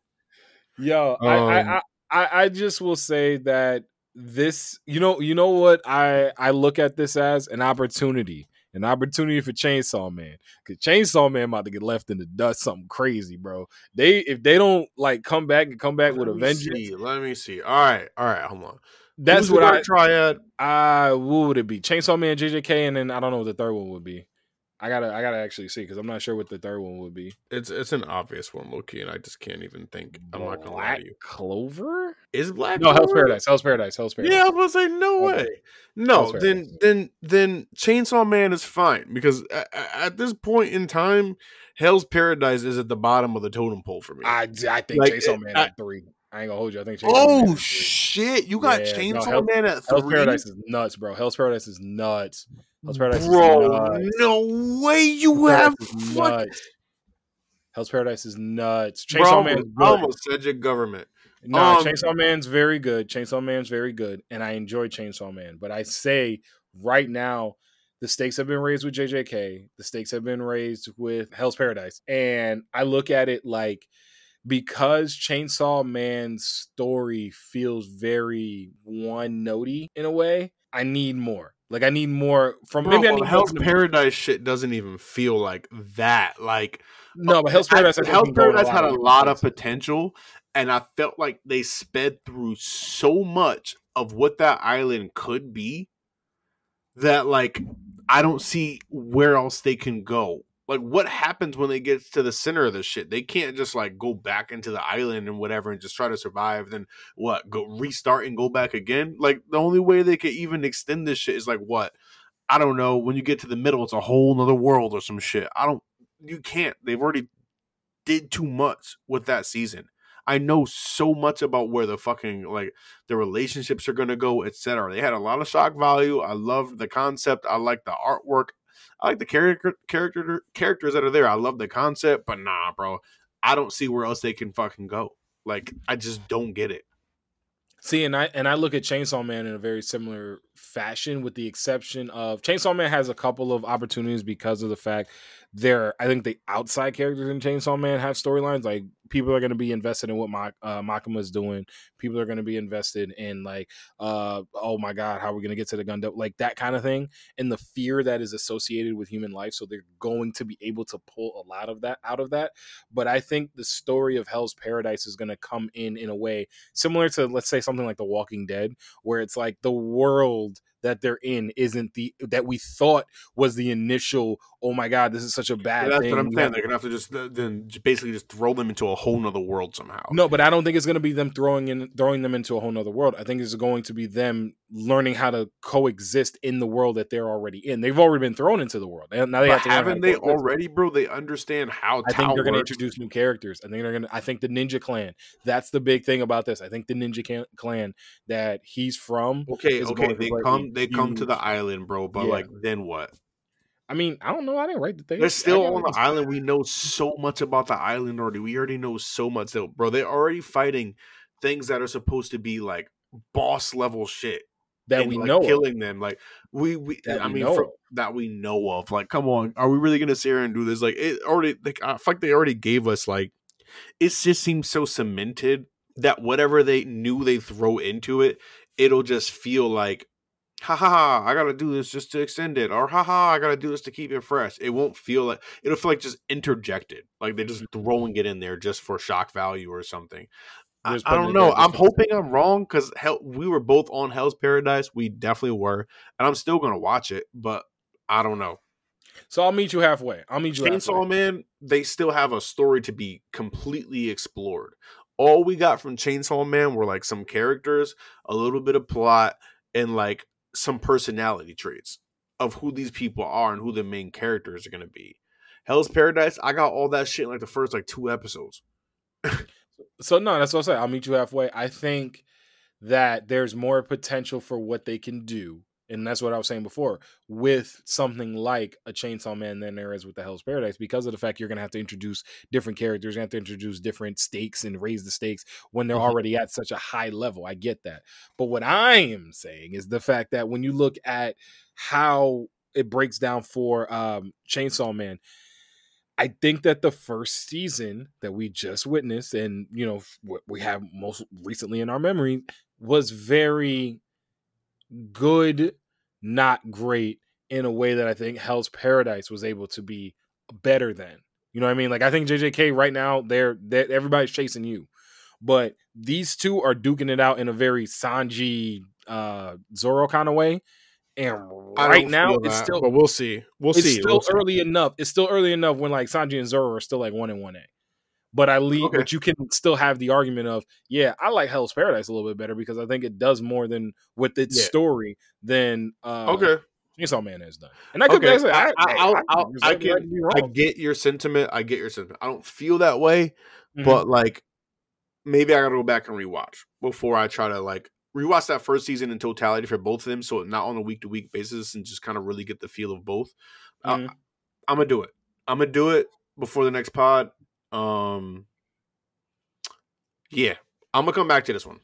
Yo, I, I, Um, I I I just will say that this, you know, you know what I I look at this as an opportunity, an opportunity for Chainsaw Man, because Chainsaw Man about to get left in the dust, something crazy, bro. They if they don't like come back and come back with a Let me vengeance, see, Let me see. All right, all right. Hold on. that's Who's what I triad. What would it be? Chainsaw Man, JJK, and then I don't know what the third one would be. I gotta, I gotta actually see because I'm not sure what the third one would be. It's it's an obvious one, Loki, and I just can't even think. I'm not gonna lie to you. Clover? Is Black? No, Hell's Paradise. Hell's Paradise. Hell's Paradise. Yeah, I was gonna say no way. No, then then then Chainsaw Man is fine because at, at this point in time, Hell's Paradise is at the bottom of the totem pole for me. I, I think Like, Chainsaw Man I- at three. I ain't gonna hold you. I think. Chainsaw oh shit! You got Yeah, no, Chainsaw Hell- Man at Hell's three, Paradise is nuts, bro. Hell's Paradise is nuts. Hell's Paradise bro. No way you Hell's have fuck. Hell's Paradise is nuts. Chainsaw Man's I almost said your government. No, Um, Chainsaw Man's very good. Chainsaw Man's very good, and I enjoy Chainsaw Man. But I say right now, the stakes have been raised with JJK. The stakes have been raised with Hell's Paradise, and I look at it like because Chainsaw Man's story feels very one notey in a way. I need more. Like I need more from Bro, maybe I need Hell's Paradise shit doesn't even feel like that. Like No, but Hell's Paradise. I Hell's Paradise had a lot of potential, and I felt like they sped through so much of what that island could be that like I don't see where else they can go. Like what happens when they get to the center of the shit? They can't just like go back into the island and whatever and just try to survive. Then what? Go restart and go back again? Like the only way they could even extend this shit is like what? I don't know. When you get to the middle, it's a whole nother world or some shit. I don't. You can't. They've already did too much with that season. I know so much about where the fucking like the relationships are gonna go, etc. They had a lot of shock value. I love the concept. I like the artwork. I like the character character characters that are there. I love the concept, but nah, bro. I don't see where else they can fucking go. Like I just don't get it. See, and I and I look at Chainsaw Man in a very similar fashion, with the exception of Chainsaw Man has a couple of opportunities because of the fact there. I think the outside characters in Chainsaw Man have storylines. Like people are going to be invested in what Ma- uh, is doing. People are going to be invested in like, uh, oh my god, how are we going to get to the gun? Like that kind of thing, and the fear that is associated with human life. So they're going to be able to pull a lot of that out of that. But I think the story of Hell's Paradise is going to come in in a way similar to let's say something like The Walking Dead, where it's like the world that they're in isn't the that we thought was the initial. Oh my god, this is such a bad That's thing. what I'm saying. They're gonna have to just then basically just throw them into a whole nother world somehow. No, but I don't think it's to be them throwing in throwing them into a whole nother world. I think it's going to be them learning how to coexist in the world that they're already in. They've already been thrown into the world. And now they But have to haven't they already, bro? They understand how. I think they're going to introduce new characters. I think they're going to. I think the Ninja Clan. That's the big thing about this. I think the Ninja Clan that he's from. Okay, okay, they come, they come to the island, bro. But Yeah. like, then what? I mean, I don't know. I didn't write the thing. They're still on the island. We know so much about the island already. We already know so much, though, bro. They're already fighting things that are supposed to be like boss level shit that and, we like, know. of. killing them. Like we, we, That I we mean, for- that we know of. Like, come on, are we really gonna sit here and do this? Like, it already. Like, I feel like they already gave us like. It just seems so cemented that whatever they knew they throw into it, it'll just feel like ha ha ha i gotta do this just to extend it or ha ha i gotta do this to keep it fresh it won't feel like it'll feel like just interjected like they're just Mm-hmm. throwing it in there just for shock value or something I, I don't know. i'm hoping i'm wrong because hell we were both on hell's paradise. We definitely were and i'm still gonna watch it but i don't know. So I'll meet you halfway. I'll meet you chainsaw halfway. man they still have a story to be completely explored. All we got from chainsaw man were like some characters a little bit of plot and like some personality traits of who these people are and who the main characters are going to be. Hell's paradise i got all that shit in like the first like two episodes So no, that's what I say. I'll meet you halfway. I think that there's more potential for what they can do, and that's what I was saying before with something like a Chainsaw Man than there is with the Hell's Paradise because of the fact you're going to have to introduce different characters, you have to introduce different stakes and raise the stakes when they're Mhm. already at such a high level. I get that, but what I am saying is the fact that when you look at how it breaks down for um, Chainsaw Man. I think that the first season that we just witnessed, and you know what we have most recently in our memory, was very good, not great, in a way that I think Hell's Paradise was able to be better than. You know what I mean? Like I think JJK right now, they're, they're everybody's chasing you, but these two are duking it out in a very Sanji, uh, Zoro kind of way. And right now, it's that, still but we'll see we'll it's see still We'll see. early enough. It's still early enough when like Sanji and Zoro are still like one and one A. But I leave, Okay. but you can still have the argument of, yeah, I like Hell's Paradise a little bit better because I think it does more than with its Yeah. story than uh okay Chainsaw Man has done. And I could Okay, I, say, I- I, I- I'll- I'll- I reserve the can- I get your sentiment. I get your sentiment. I don't feel that way, Mhm. but like maybe I gotta go back and rewatch before I try to like rewatch that first season in totality for both of them, so not on a week to week basis and just kind of really get the feel of both. Mhm. I, am gonna do it. I'm gonna do it before the next pod. Um, yeah, I'm gonna come back to this one.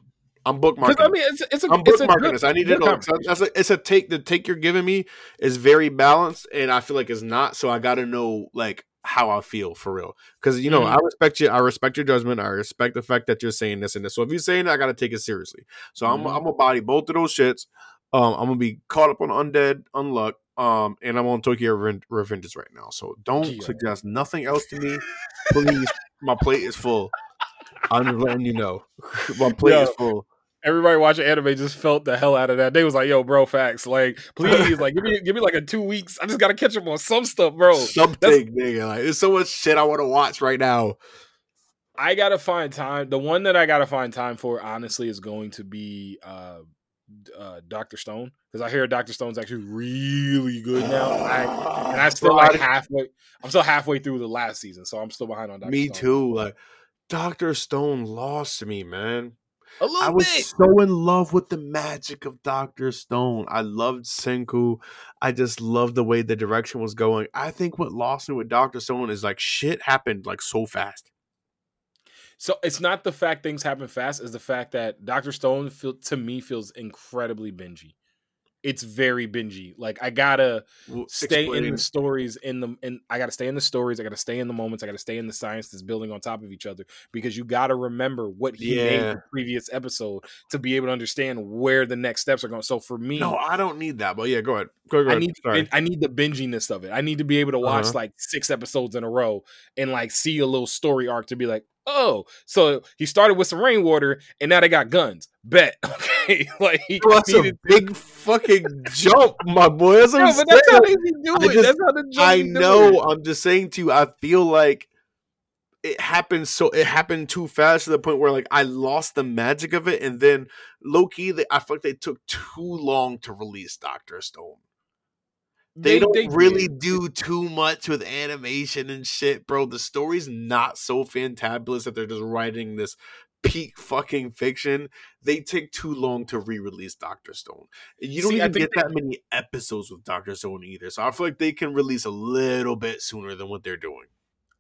I'm bookmarking. I mean, it's it's a I'm it's bookmarking good, this. I need to know. That's a, it's a take. The take you're giving me is very balanced, and I feel like it's not. So I got to know like how I feel for real. Because you know, Mhm. I respect you. I respect your judgment. I respect the fact that you're saying this and this. So if you're saying that, I got to take it seriously. So I'm Mhm. I'm gonna body both of those shits. Um, I'm gonna be caught up on undead, unluck. Um, and I'm on Tokyo Reven- right now. So don't Yeah. suggest nothing else to me, please. My plate is full. I'm letting you know. My plate Yo. is full. Everybody watching anime just felt the hell out of that. They was like, "Yo, bro, facts. Like, please, like, give me, give me like a two weeks. I just gotta catch up on some stuff, bro. something, nigga. Like, there's so much shit I want to watch right now. I gotta find time. The one that I gotta find time for, honestly, is going to be uh, uh Doctor Stone because I hear Doctor Stone's actually really good now. I, and I still Bro, like I- halfway. I'm still halfway through the last season, so I'm still behind on Doctor me Stone. too. Like, Doctor Stone lost me, man. A little I was bit. so in love with the magic of Doctor Stone. I loved Senku. I just loved the way the direction was going. I think what lost me with Doctor Stone is like shit happened like so fast. So it's not the fact things happen fast; is the fact that Doctor Stone feel, to me feels incredibly bingy. It's very bingy. Like I gotta Well, stay in the stories in the and I got to stay in the stories. I got to stay in the moments. I got to stay in the science that's building on top of each other because you got to remember what he made Yeah. the previous episode to be able to understand where the next steps are going. So for me, No, I don't need that. But yeah, go ahead. Go, go I need Sorry. I need the binginess of it. I need to be able to watch Uh-huh. like six episodes in a row and like see a little story arc to be like, oh, so he started with some rainwater and now they got guns. Bet like he Bro, that's a big fucking jump, my boy. That's I'm but that's how they be doing. I just- that's how the jump I know. doing. I'm just saying to you. I feel like it happened so it happened too fast to the point where like I lost the magic of it, and then low key, they, I feel like they took too long to release Doctor Stone. They, don't really did. do too much with animation and shit, bro. The story's not so fantabulous that they're just writing this peak fucking fiction. They take too long to re-release Doctor Stone. You don't See, even get that many episodes with Doctor Stone either. So I feel like they can release a little bit sooner than what they're doing.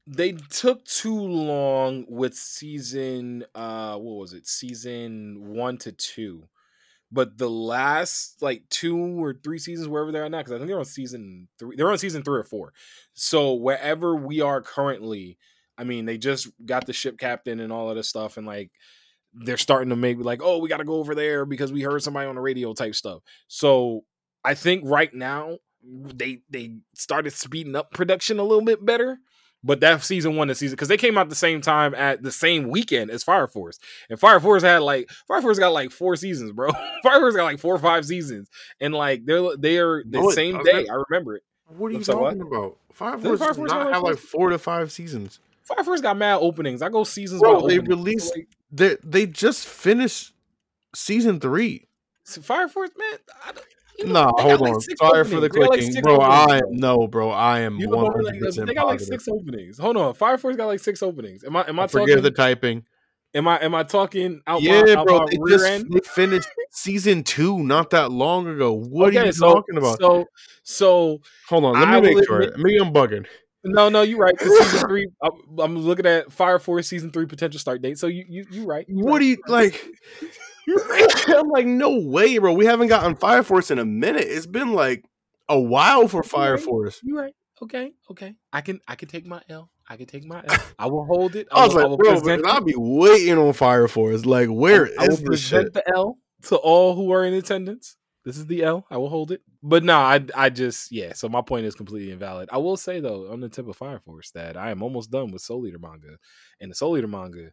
they took too long with season uh what was it season one to two but the last like two or three seasons wherever they're at now because i think they're on season three they're on season three or four so wherever we are currently i mean they just got the ship captain and all of this stuff and like they're starting to make like, oh, we got to go over there because we heard somebody on the radio type stuff. So I think right now they they started speeding up production a little bit better. But that season one, the season because they came out the same time at the same weekend as Fire Force, and Fire Force had like Fire Force got like four seasons, bro. Fire Force got like four or five seasons, and like they're they are the it same day. I remember it. What are you I'm sorry, what? talking about? Fire Force Fire Force not have, like, have like four- four to five seasons. Fire Force got mad openings. I go seasons. Bro, they released- Like, They they just finished season three. Fire Force, man. I don't, you know, Nah, hold on. six Sorry for the got, like, clicking, bro. openings, I bro. no, bro. I am know, hundred percent they got like six openings. Hold on, Fire Force got like six openings. Am I am I Forgive talking? the typing. am I am I talking out yeah, my, out bro. my They just end? they finished season two not that long ago. What are you so, talking about? So so Hold on, let I me make sure. admit- Maybe I'm bugging. No no you're right. season three, I'm, I'm looking at Fire Force season three potential start date. So you you you right. you What right. do you like? I'm like, no way, bro. We haven't gotten Fire Force in a minute. It's been like a while for Fire Right. Force. You're right. Okay. Okay. I can I can take my L. I can take my L. I will hold it. I was will, like, will bro, present I'll be waiting on Fire Force. Like, where I will is this present shit? the L to all who are in attendance. This is the L. I will hold it. But no, I I just yeah. So my point is completely invalid. I will say though, on the tip of Fire Force, that I am almost done with Soul Eater manga, and the Soul Eater manga.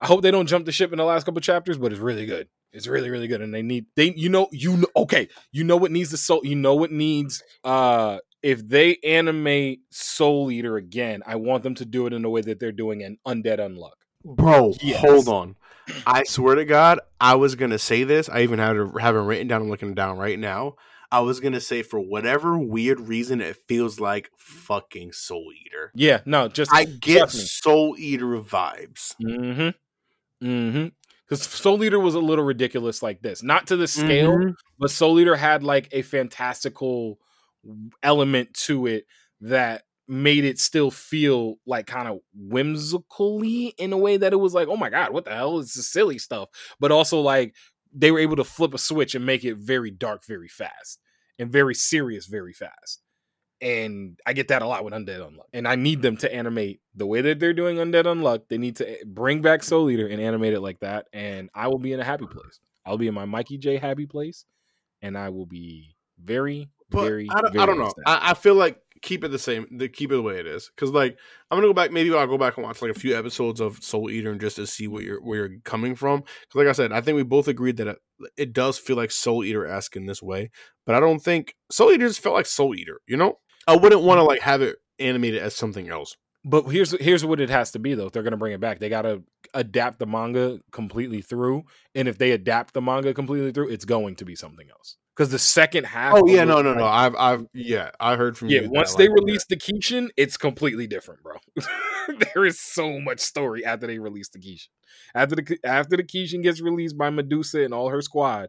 I hope they don't jump the ship in the last couple chapters, but it's really good. It's really really good, and they need they you know you know okay you know what needs the soul you know what needs uh if they animate Soul Eater again, I want them to do it in the way that they're doing an Undead Unluck. Bro, Yes. hold on. I swear to God, I was gonna say this. I even had it have it written down. I'm looking down right now. I was gonna say for whatever weird reason, it feels like fucking Soul Eater. Yeah, no, just I get. Soul Eater vibes. Mm-hmm. Mm-hmm. Because Soul Eater was a little ridiculous like this. Not to the scale, Mhm. but Soul Eater had like a fantastical element to it that made it still feel like kind of whimsically in a way that it was like, oh my god, what the hell is this silly stuff? But also like they were able to flip a switch and make it very dark very fast and very serious very fast. And I get that a lot with Undead Unluck. And I need them to animate the way that they're doing Undead Unluck. They need to eh, bring back Soul Eater and animate it like that. And I will be in a happy place. I'll be in my Mikey J happy place. And I will be very, But very, I don't, very I don't know. I, I feel like keep it the same. The, keep it the way it is. Because like I'm gonna go back. Maybe I'll go back and watch like a few episodes of Soul Eater and just to see what you're where you're coming from. Because like I said, I think we both agreed that it, it does feel like Soul Eater esque in this way. But I don't think Soul Eater just felt like Soul Eater. You know, I wouldn't want to like have it animated as something else. But here's here's what it has to be though. If they're gonna bring it back, they gotta adapt the manga completely through. And if they adapt the manga completely through, it's going to be something else. Because the second half. Oh yeah, it, no, no, no. I've, I've, yeah, I heard from Yeah, you. once that, they like, release the Kishin, it's completely different, bro. there is so much story after they release the Kishin. After the after the Kishin gets released by Medusa and all her squad,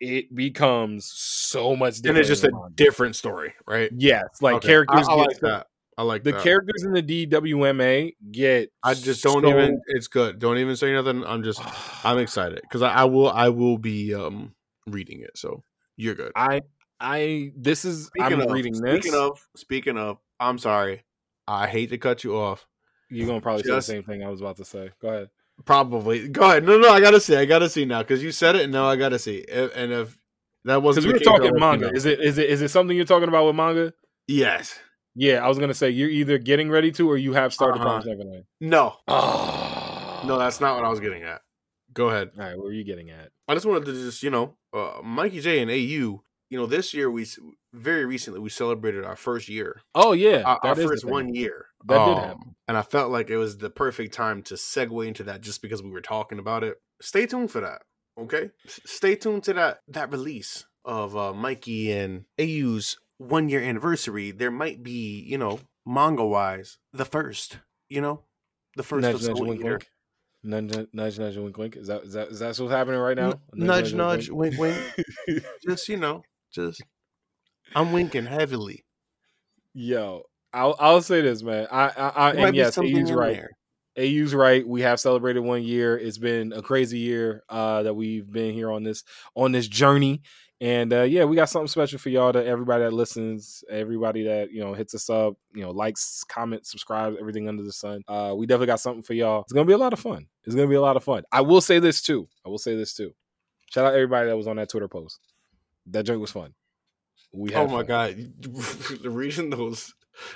it becomes so much different. and it's just a different story, right? yes, like Okay. characters. I, I like that. I like The that. characters in the DWMA get. I just don't so- even. It's good. Don't even say nothing. I'm just. I'm excited because I, I will. I will be um reading it. So you're good. I I this is I'm of, reading this. Speaking of. Speaking of. I'm sorry. I hate to cut you off. You're gonna probably just- say the same thing I was about to say. Go ahead. Probably. Go ahead. No, no. I gotta see. I gotta see now because you said it, and now I gotta see. If, and if that wasn't, Because we the were talking I'll let you manga. Is it is it is it something you're talking about with manga? Yes. Yeah, I was gonna say you're either getting ready to or you have started Uh-huh. Promise Neverland. No. Oh No, that's not what I was getting at. Go ahead. All right, where are you getting at? I just wanted to just, you know, uh, Mikey J and AU, you know, this year we, very recently, we celebrated our first year, Oh yeah, our, our that is the first one year. That did Um, happen. And I felt like it was the perfect time to segue into that just because we were talking about it. Stay tuned for that. Okay. S- Stay tuned to that, that release of uh, Mikey and AU's one year anniversary. There might be, you know, manga wise, the first, you know, the first Nudge, of nudge, Soul wink, Eater. wink. Nudge, nudge, nudge, nudge, wink, wink. Is that is that is that what's happening right now? N- nudge, nudge, wink, wink. just you know, just I'm winking heavily. Yo, I'll I'll say this, man. I I, I and yes, he's right. there. AU's right. We have celebrated one year. It's been a crazy year uh, that we've been here on this on this journey. And uh, yeah, we got something special for y'all to everybody that listens, everybody that you know hits us up, you know, likes, comments, subscribes, everything under the sun. Uh, we definitely got something for y'all. It's gonna be a lot of fun. It's gonna be a lot of fun. I will say this too. I will say this too. Shout out everybody that was on that Twitter post. That joke was fun. We oh my fun. god, reading those,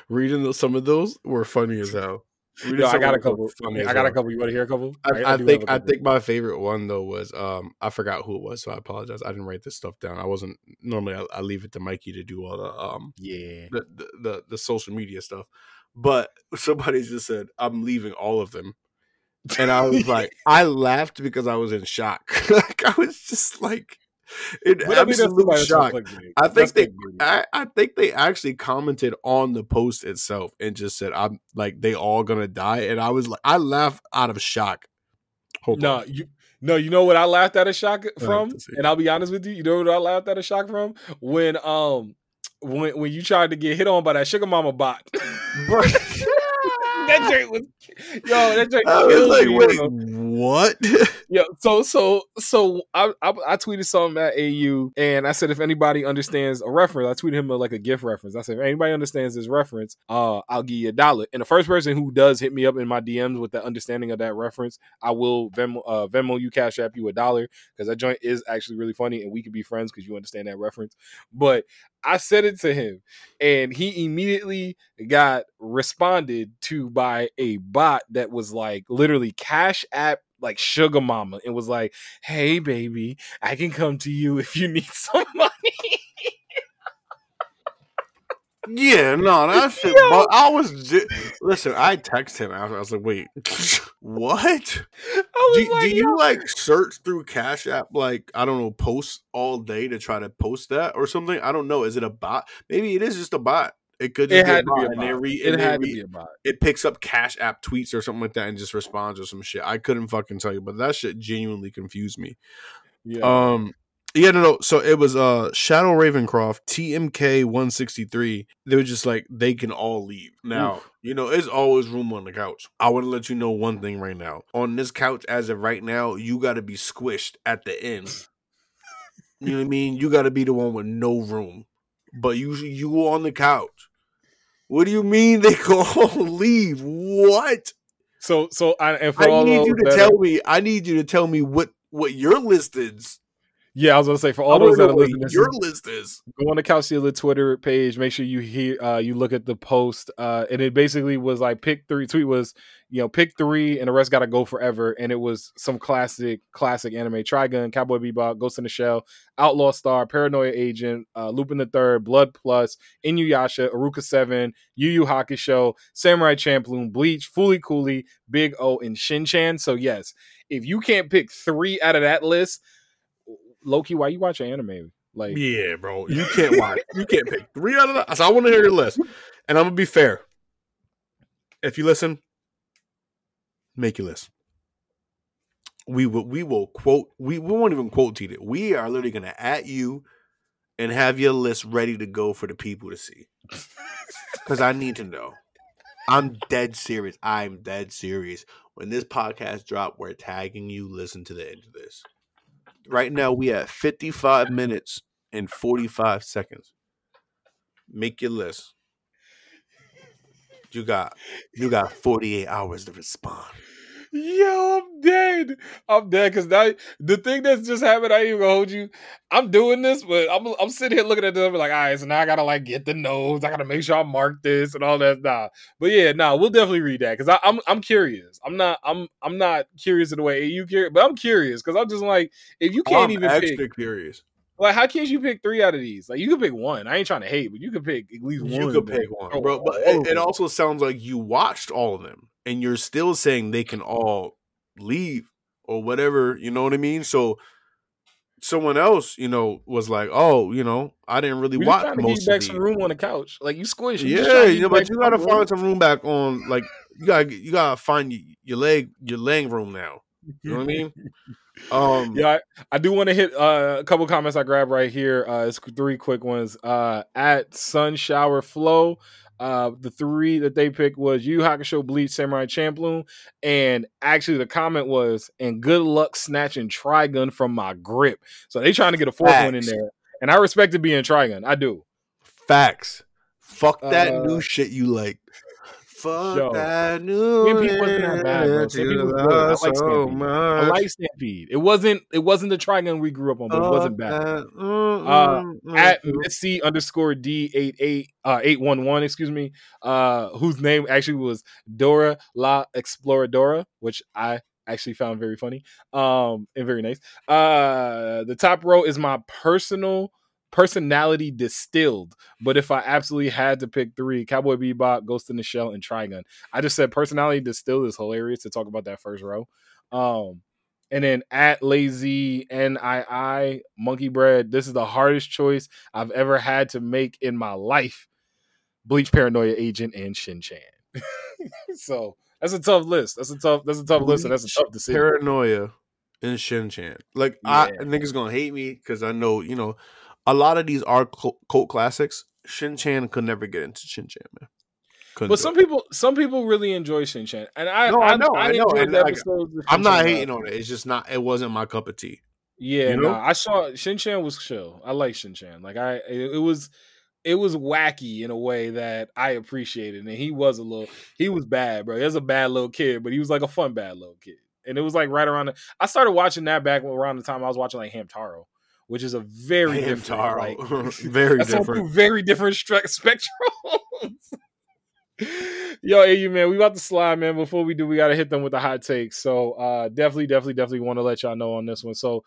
reading those, some of those were funny as hell. Yo, I got a couple. I got a couple. You want to hear a couple? I, I, I think I think my favorite one though was um I forgot who it was, so I apologize. I didn't write this stuff down. I wasn't normally I, I leave it to Mikey to do all the um yeah the, the, the the social media stuff, but somebody just said I'm leaving all of them, and I was like I laughed because I was in shock. like I was just like in absolute I shock. I think they, I, I, think they actually commented on the post itself and just said, "I'm like they all gonna die," and I was like, I laughed out of shock. Hold no, on. you. No, you know what I laughed out of shock from, and I'll be honest with you. You know what I laughed out of shock from when um when when you tried to get hit on by that sugar mama bot. that joint was yo. That joint killed like, me. Wait, what? yeah. So so so I, I, I tweeted something at AU and I said if anybody understands a reference, I tweeted him a, like a gift reference. I said if anybody understands this reference, uh, I'll give you a dollar. And the first person who does hit me up in my DMs with the understanding of that reference, I will Venmo uh, Venmo you Cash App you a dollar because that joint is actually really funny and we could be friends because you understand that reference. But I said it to him, and he immediately got responded to by a bot that was like literally Cash App like sugar mama and was like, "Hey baby, I can come to you if you need some money." Yeah, no, that shit. But I was just, listen. I texted him after. I was like, "Wait, what? Do, like, do you like search through Cash App like I don't know posts all day to try to post that or something? I don't know. Is it a bot? Maybe it is just a bot. It could just it had be a bot. Re- it had re- to be a bot. It picks up Cash App tweets or something like that and just responds or some shit. I couldn't fucking tell you, but that shit genuinely confused me. Yeah. Um. Yeah, no, no. So it was uh Shadow Ravencroft, TMK 163. They were just like, they can all leave. Now, Oof. you know, there's always room on the couch. I want to let you know one thing right now. On this couch, as of right now, you got to be squished at the end. you know what I mean? You got to be the one with no room. But you you on the couch. What do you mean they can all leave? What? So so I, and for I need you to tell me. I need you to tell me what what your list is. Yeah, I was gonna say for all those that are listening, your list is go on the Couch Twitter page. Make sure you hear, uh, you look at the post, uh, and it basically was like pick three. Tweet was you know pick three, and the rest got to go forever. And it was some classic, classic anime: Trigun, Cowboy Bebop, Ghost in the Shell, Outlaw Star, Paranoia Agent, uh, Lupin the Third, Blood Plus, Inuyasha, Eureka Seven, Yu Yu Hakusho, Samurai Champloo, Bleach, Fooly Cooly, Big O, and Shin Chan. So yes, if you can't pick three out of that list Loki, why you watch anime? Like, yeah, bro, you can't watch. you can't pick three out of that. So I want to hear your list, and I'm gonna be fair. If you listen, make your list. We will. We will quote. We, we won't even quote tweet it. We are literally gonna at you and have your list ready to go for the people to see. Because I need to know. I'm dead serious. I'm dead serious. When this podcast drop, we're tagging you. Listen to the end of this. Right now, we at 55 minutes and 45 seconds. Make your list. You got you got 48 hours to respond. Yo, I'm dead. I'm dead because now the thing that's just happened. I ain't even gonna hold you. I'm doing this, but I'm I'm sitting here looking at this. I'm like, all right, so now I gotta like get the notes. I gotta make sure I mark this and all that. Nah, but yeah, nah, we'll definitely read that because I'm I'm curious. I'm not I'm I'm not curious in the way you curious, but I'm curious because I'm just like, if you can't I'm even extra pick, curious. Like, how can't you pick three out of these? Like, you can pick one. I ain't trying to hate, but you can pick at least one. You could pick one, bro. But it, it also sounds like you watched all of them, and you're still saying they can all leave or whatever. You know what I mean? So someone else, you know, was like, "Oh, you know, I didn't really We're watch trying to most get back some room on the couch. Like you squish. Yeah, you know, but you gotta find some room back on. Like you gotta you gotta find your leg your leg room now. You know what I mean? Um, yeah, I, I do want to hit uh, a couple comments I grabbed right here. Uh, it's three quick ones. Uh, at Sun Shower Flow, Uh, the three that they picked was Yu Hakusho, Bleach, Samurai Champloo, and actually the comment was, "And good luck snatching Trigun from my grip." So they trying to get a fourth one in there, and I respect it being Trigun. I do. Facts. Fuck that Uh, new shit you like. Fuck yo, that new Stampede wasn't that bad, bro. Stampede was good. I like so Stampede. I like Stampede. It wasn't. It wasn't the Trigun we grew up on, but it wasn't bad. Uh, at. Missy underscore D eight eight uh eight one one, excuse me, uh, whose name actually was Dora La Exploradora, which I actually found very funny, um, and very nice. Uh, the top row is my personal personality distilled, but if I absolutely had to pick three, Cowboy Bebop, Ghost in the Shell, and Trigun, I just said personality distilled is hilarious to talk about that first row. Um, and then at lazy NII monkey bread. This is the hardest choice I've ever had to make in my life. Bleach Paranoia Agent and Shin Chan. so that's a tough list. That's a tough. That's a tough list, and that's a tough decision. Paranoia and Shin Chan. Like I Yeah. niggas gonna hate me because I know you know a lot of these are cult, classics. Shin Chan could never get into Shin Chan, man. Couldn't But some it. people, some people really enjoy Shin Chan, and I, No, I know, I know, enjoyed and, like, I'm not Chan. hating on it. It's just not. It wasn't my cup of tea. Yeah, You no, know? I saw Shin Chan was chill. I like Shin Chan. Like I, it, it was, it was wacky in a way that I appreciated, and he was a little, he was bad, bro. He was a bad little kid, but he was like a fun bad little kid, and it was like right around. The, I started watching that back around the time I was watching like Hamtaro, which is a very Damn, different, like very that's on two different. very different stre- spectrums. Yo, AU man, we about to slide, man. Before we do, we gotta hit them with the hot takes. So uh definitely, definitely, definitely want to let y'all know on this one. So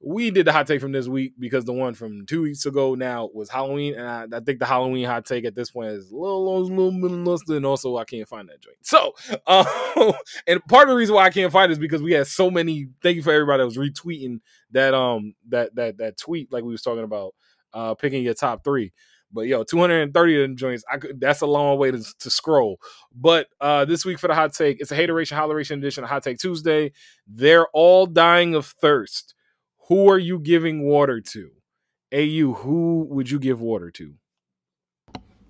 we did the hot take from this week because the one from two weeks ago now was Halloween, and I, I think the Halloween hot take at this point is a little, little, little lost, and also I can't find that joint. So, uh, and part of the reason why I can't find it is because we had so many. Thank you for everybody that was retweeting that um that that that tweet like we was talking about uh picking your top three. But yo, 230 of them joints, I could that's a long way to, to scroll. But uh this week for the hot take, it's a hateration, holleration edition of Hot Take Tuesday. They're all dying of thirst. Who are you giving water to? AU, who would you give water to?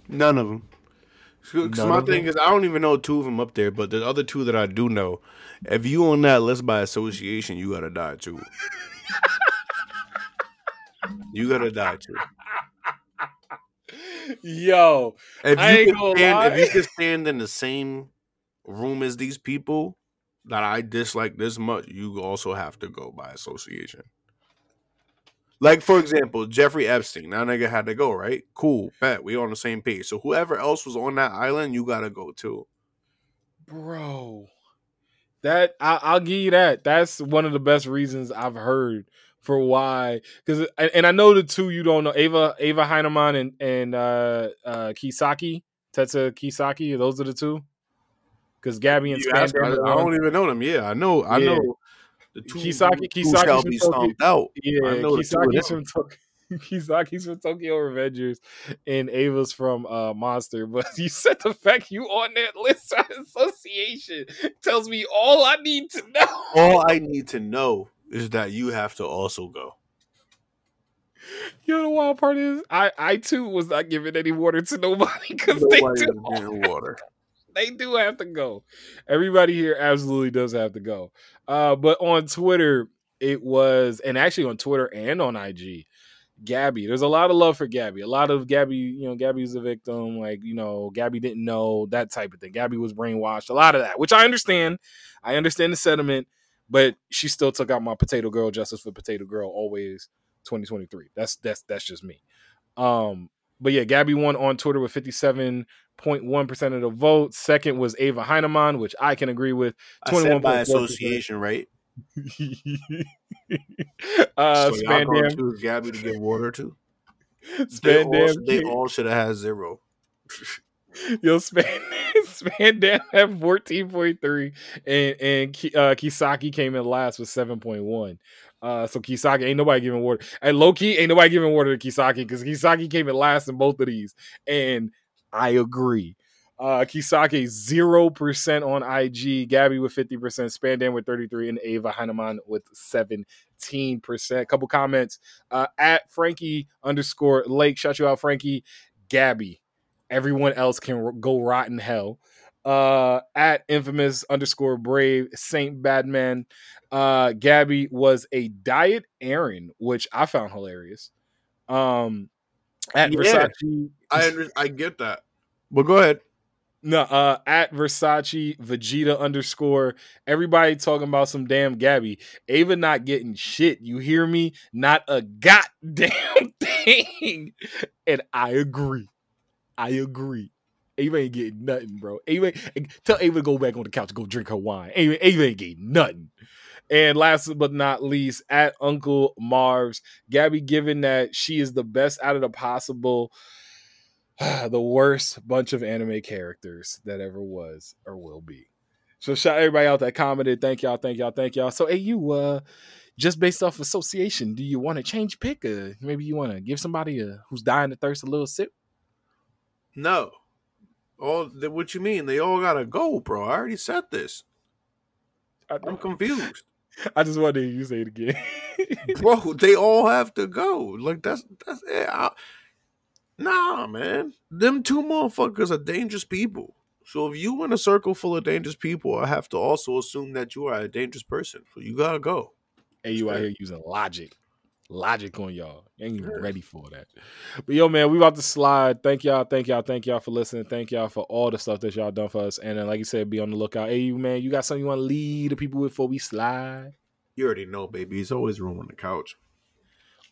None of them. Because my thing them? is, I don't even know two of them up there, but the other two that I do know, if you on that list by association, you gotta die too. you gotta die too. Yo, If I you ain't can gonna stand, lie. if you can stand in the same room as these people that I dislike this much, you also have to go by association. Like for example, Jeffrey Epstein. That nigga had to go, right? Cool, bet we on the same page. So whoever else was on that island, you gotta go too. bro. That I, I'll give you that. That's one of the best reasons I've heard for why. Because and, and I know the two you don't know, Ava Ava Heinemann and and uh, uh, Kisaki Tetsu Kisaki. Those are the two. Because Gabby and I, I don't even know them. Yeah, I know. I Yeah. know. The two, Kisaki- two Kisaki's shall from be Tokyo. stomped out. Yeah, I know the two of Kisaki's from Tokyo. Kisaki's from Tokyo Revengers and Ava's from uh, Monster. But you said the fact you on that list association tells me all I need to know. All I need to know is that you have to also go. You know the wild part is I I too was not giving any water to nobody because they Nobody do is getting water. They do have to go. Everybody here absolutely does have to go. Uh, but on Twitter it was, and actually on Twitter and on IG, Gabby. There's a lot of love for Gabby. A lot of Gabby, you know, Gabby's a victim. Like you know, Gabby didn't know that type of thing. Gabby was brainwashed. A lot of that, which I understand. I understand the sentiment, but she still took out my potato girl. Justice for potato girl. Always 2023. That's that's that's just me. Um, but yeah, Gabby won on Twitter with 57.1% of the vote. Second was Ava Heinemann, which I can agree with. I said by association, right? uh, so Spandam, to Gabby to get water too? They all, they all should have had zero. yo, Span, Spandam had 14.3, and and uh, Kisaki came in last with 7.1. Uh, so Kisaki ain't nobody giving water. And low key ain't nobody giving water to Kisaki because Kisaki came in last in both of these, and I agree. Uh, Kisaki zero percent on IG, Gabby with fifty percent, Spandam with thirty three, and Ava Heinemann with seventeen percent. Couple comments uh, at Frankie underscore Lake. Shout you out, Frankie. Gabby, Everyone else can go rotten hell. Uh, at infamous underscore brave Saint Badman. Uh, Gabby was a diet Eren, which I found hilarious. Um, at Yeah. Versace, I under, I get that. But go ahead. no, uh, at Versace Vegeta underscore. Everybody talking about some damn Gabby. Ava not getting shit. You hear me? Not a goddamn thing. And I agree. I agree. Ava ain't getting nothing, bro. Ava, tell Ava to go back on the couch go drink her wine. Ava, Ava ain't getting nothing. And last but not least, at Uncle Marv's, Gabby, given that she is the best out of the possible, the worst bunch of anime characters that ever was or will be. So shout everybody out that commented. Thank y'all, thank y'all, thank y'all. So hey, you uh just based off association, do you want to change pick? Or maybe you want to give somebody a, who's dying to thirst a little sip? No. All what you mean? They all gotta go, bro. I already said this. I, I'm confused. I just wanted to you say it again. bro, they all have to go. Like that's that's it. I, nah, man. Them two motherfuckers are dangerous people. So if you in a circle full of dangerous people, I have to also assume that you are a dangerous person. So you gotta go. hey, you out here using logic. Logic on y'all. Ain't even ready for that. But yo, man, we about to slide. Thank y'all, thank y'all, thank y'all for listening. Thank y'all for all the stuff that y'all done for us. And then, like you said, be on the lookout. Hey, you man, you got something you want to lead the people with before we slide? You already know, baby. It's always room on the couch.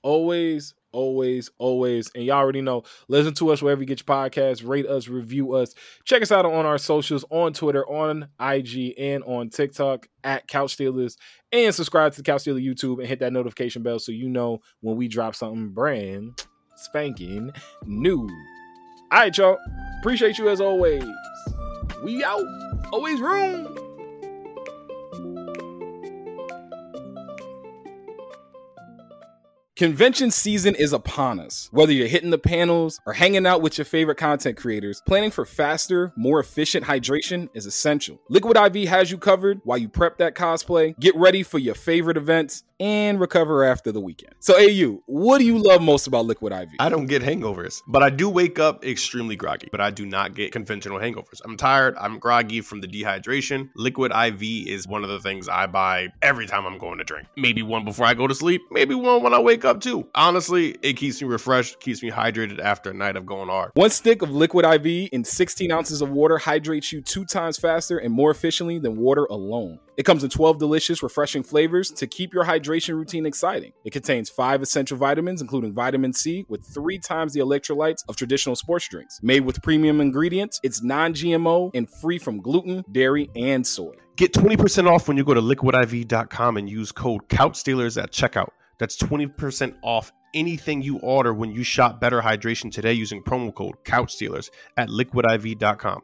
always, always, always. And y'all already know, listen to us wherever you get your podcasts, rate us, review us. Check us out on our socials on Twitter, on IG, and on TikTok at Couch Stealers. And subscribe to the Couch Stealer YouTube and hit that notification bell so you know when we drop something brand spanking new. All right, y'all. Appreciate you as always. We out. Always room. Convention season is upon us. Whether you're hitting the panels or hanging out with your favorite content creators, planning for faster, more efficient hydration is essential. Liquid IV has you covered while you prep that cosplay, get ready for your favorite events, and recover after the weekend. So, AU, what do you love most about Liquid IV? I don't get hangovers, but I do wake up extremely groggy, but I do not get conventional hangovers. I'm tired, I'm groggy from the dehydration. Liquid IV is one of the things I buy every time I'm going to drink. Maybe one before I go to sleep, maybe one when I wake up too. Honestly, it keeps me refreshed, keeps me hydrated after a night of going hard. One stick of liquid IV in 16 ounces of water hydrates you two times faster and more efficiently than water alone. It comes in 12 delicious, refreshing flavors to keep your hydration routine exciting. It contains five essential vitamins, including vitamin C, with three times the electrolytes of traditional sports drinks. Made with premium ingredients, it's non GMO and free from gluten, dairy, and soy. Get 20% off when you go to liquidiv.com and use code CouchStealers at checkout. That's 20% off anything you order when you shop Better Hydration today using promo code Couch CouchStealers at liquidiv.com.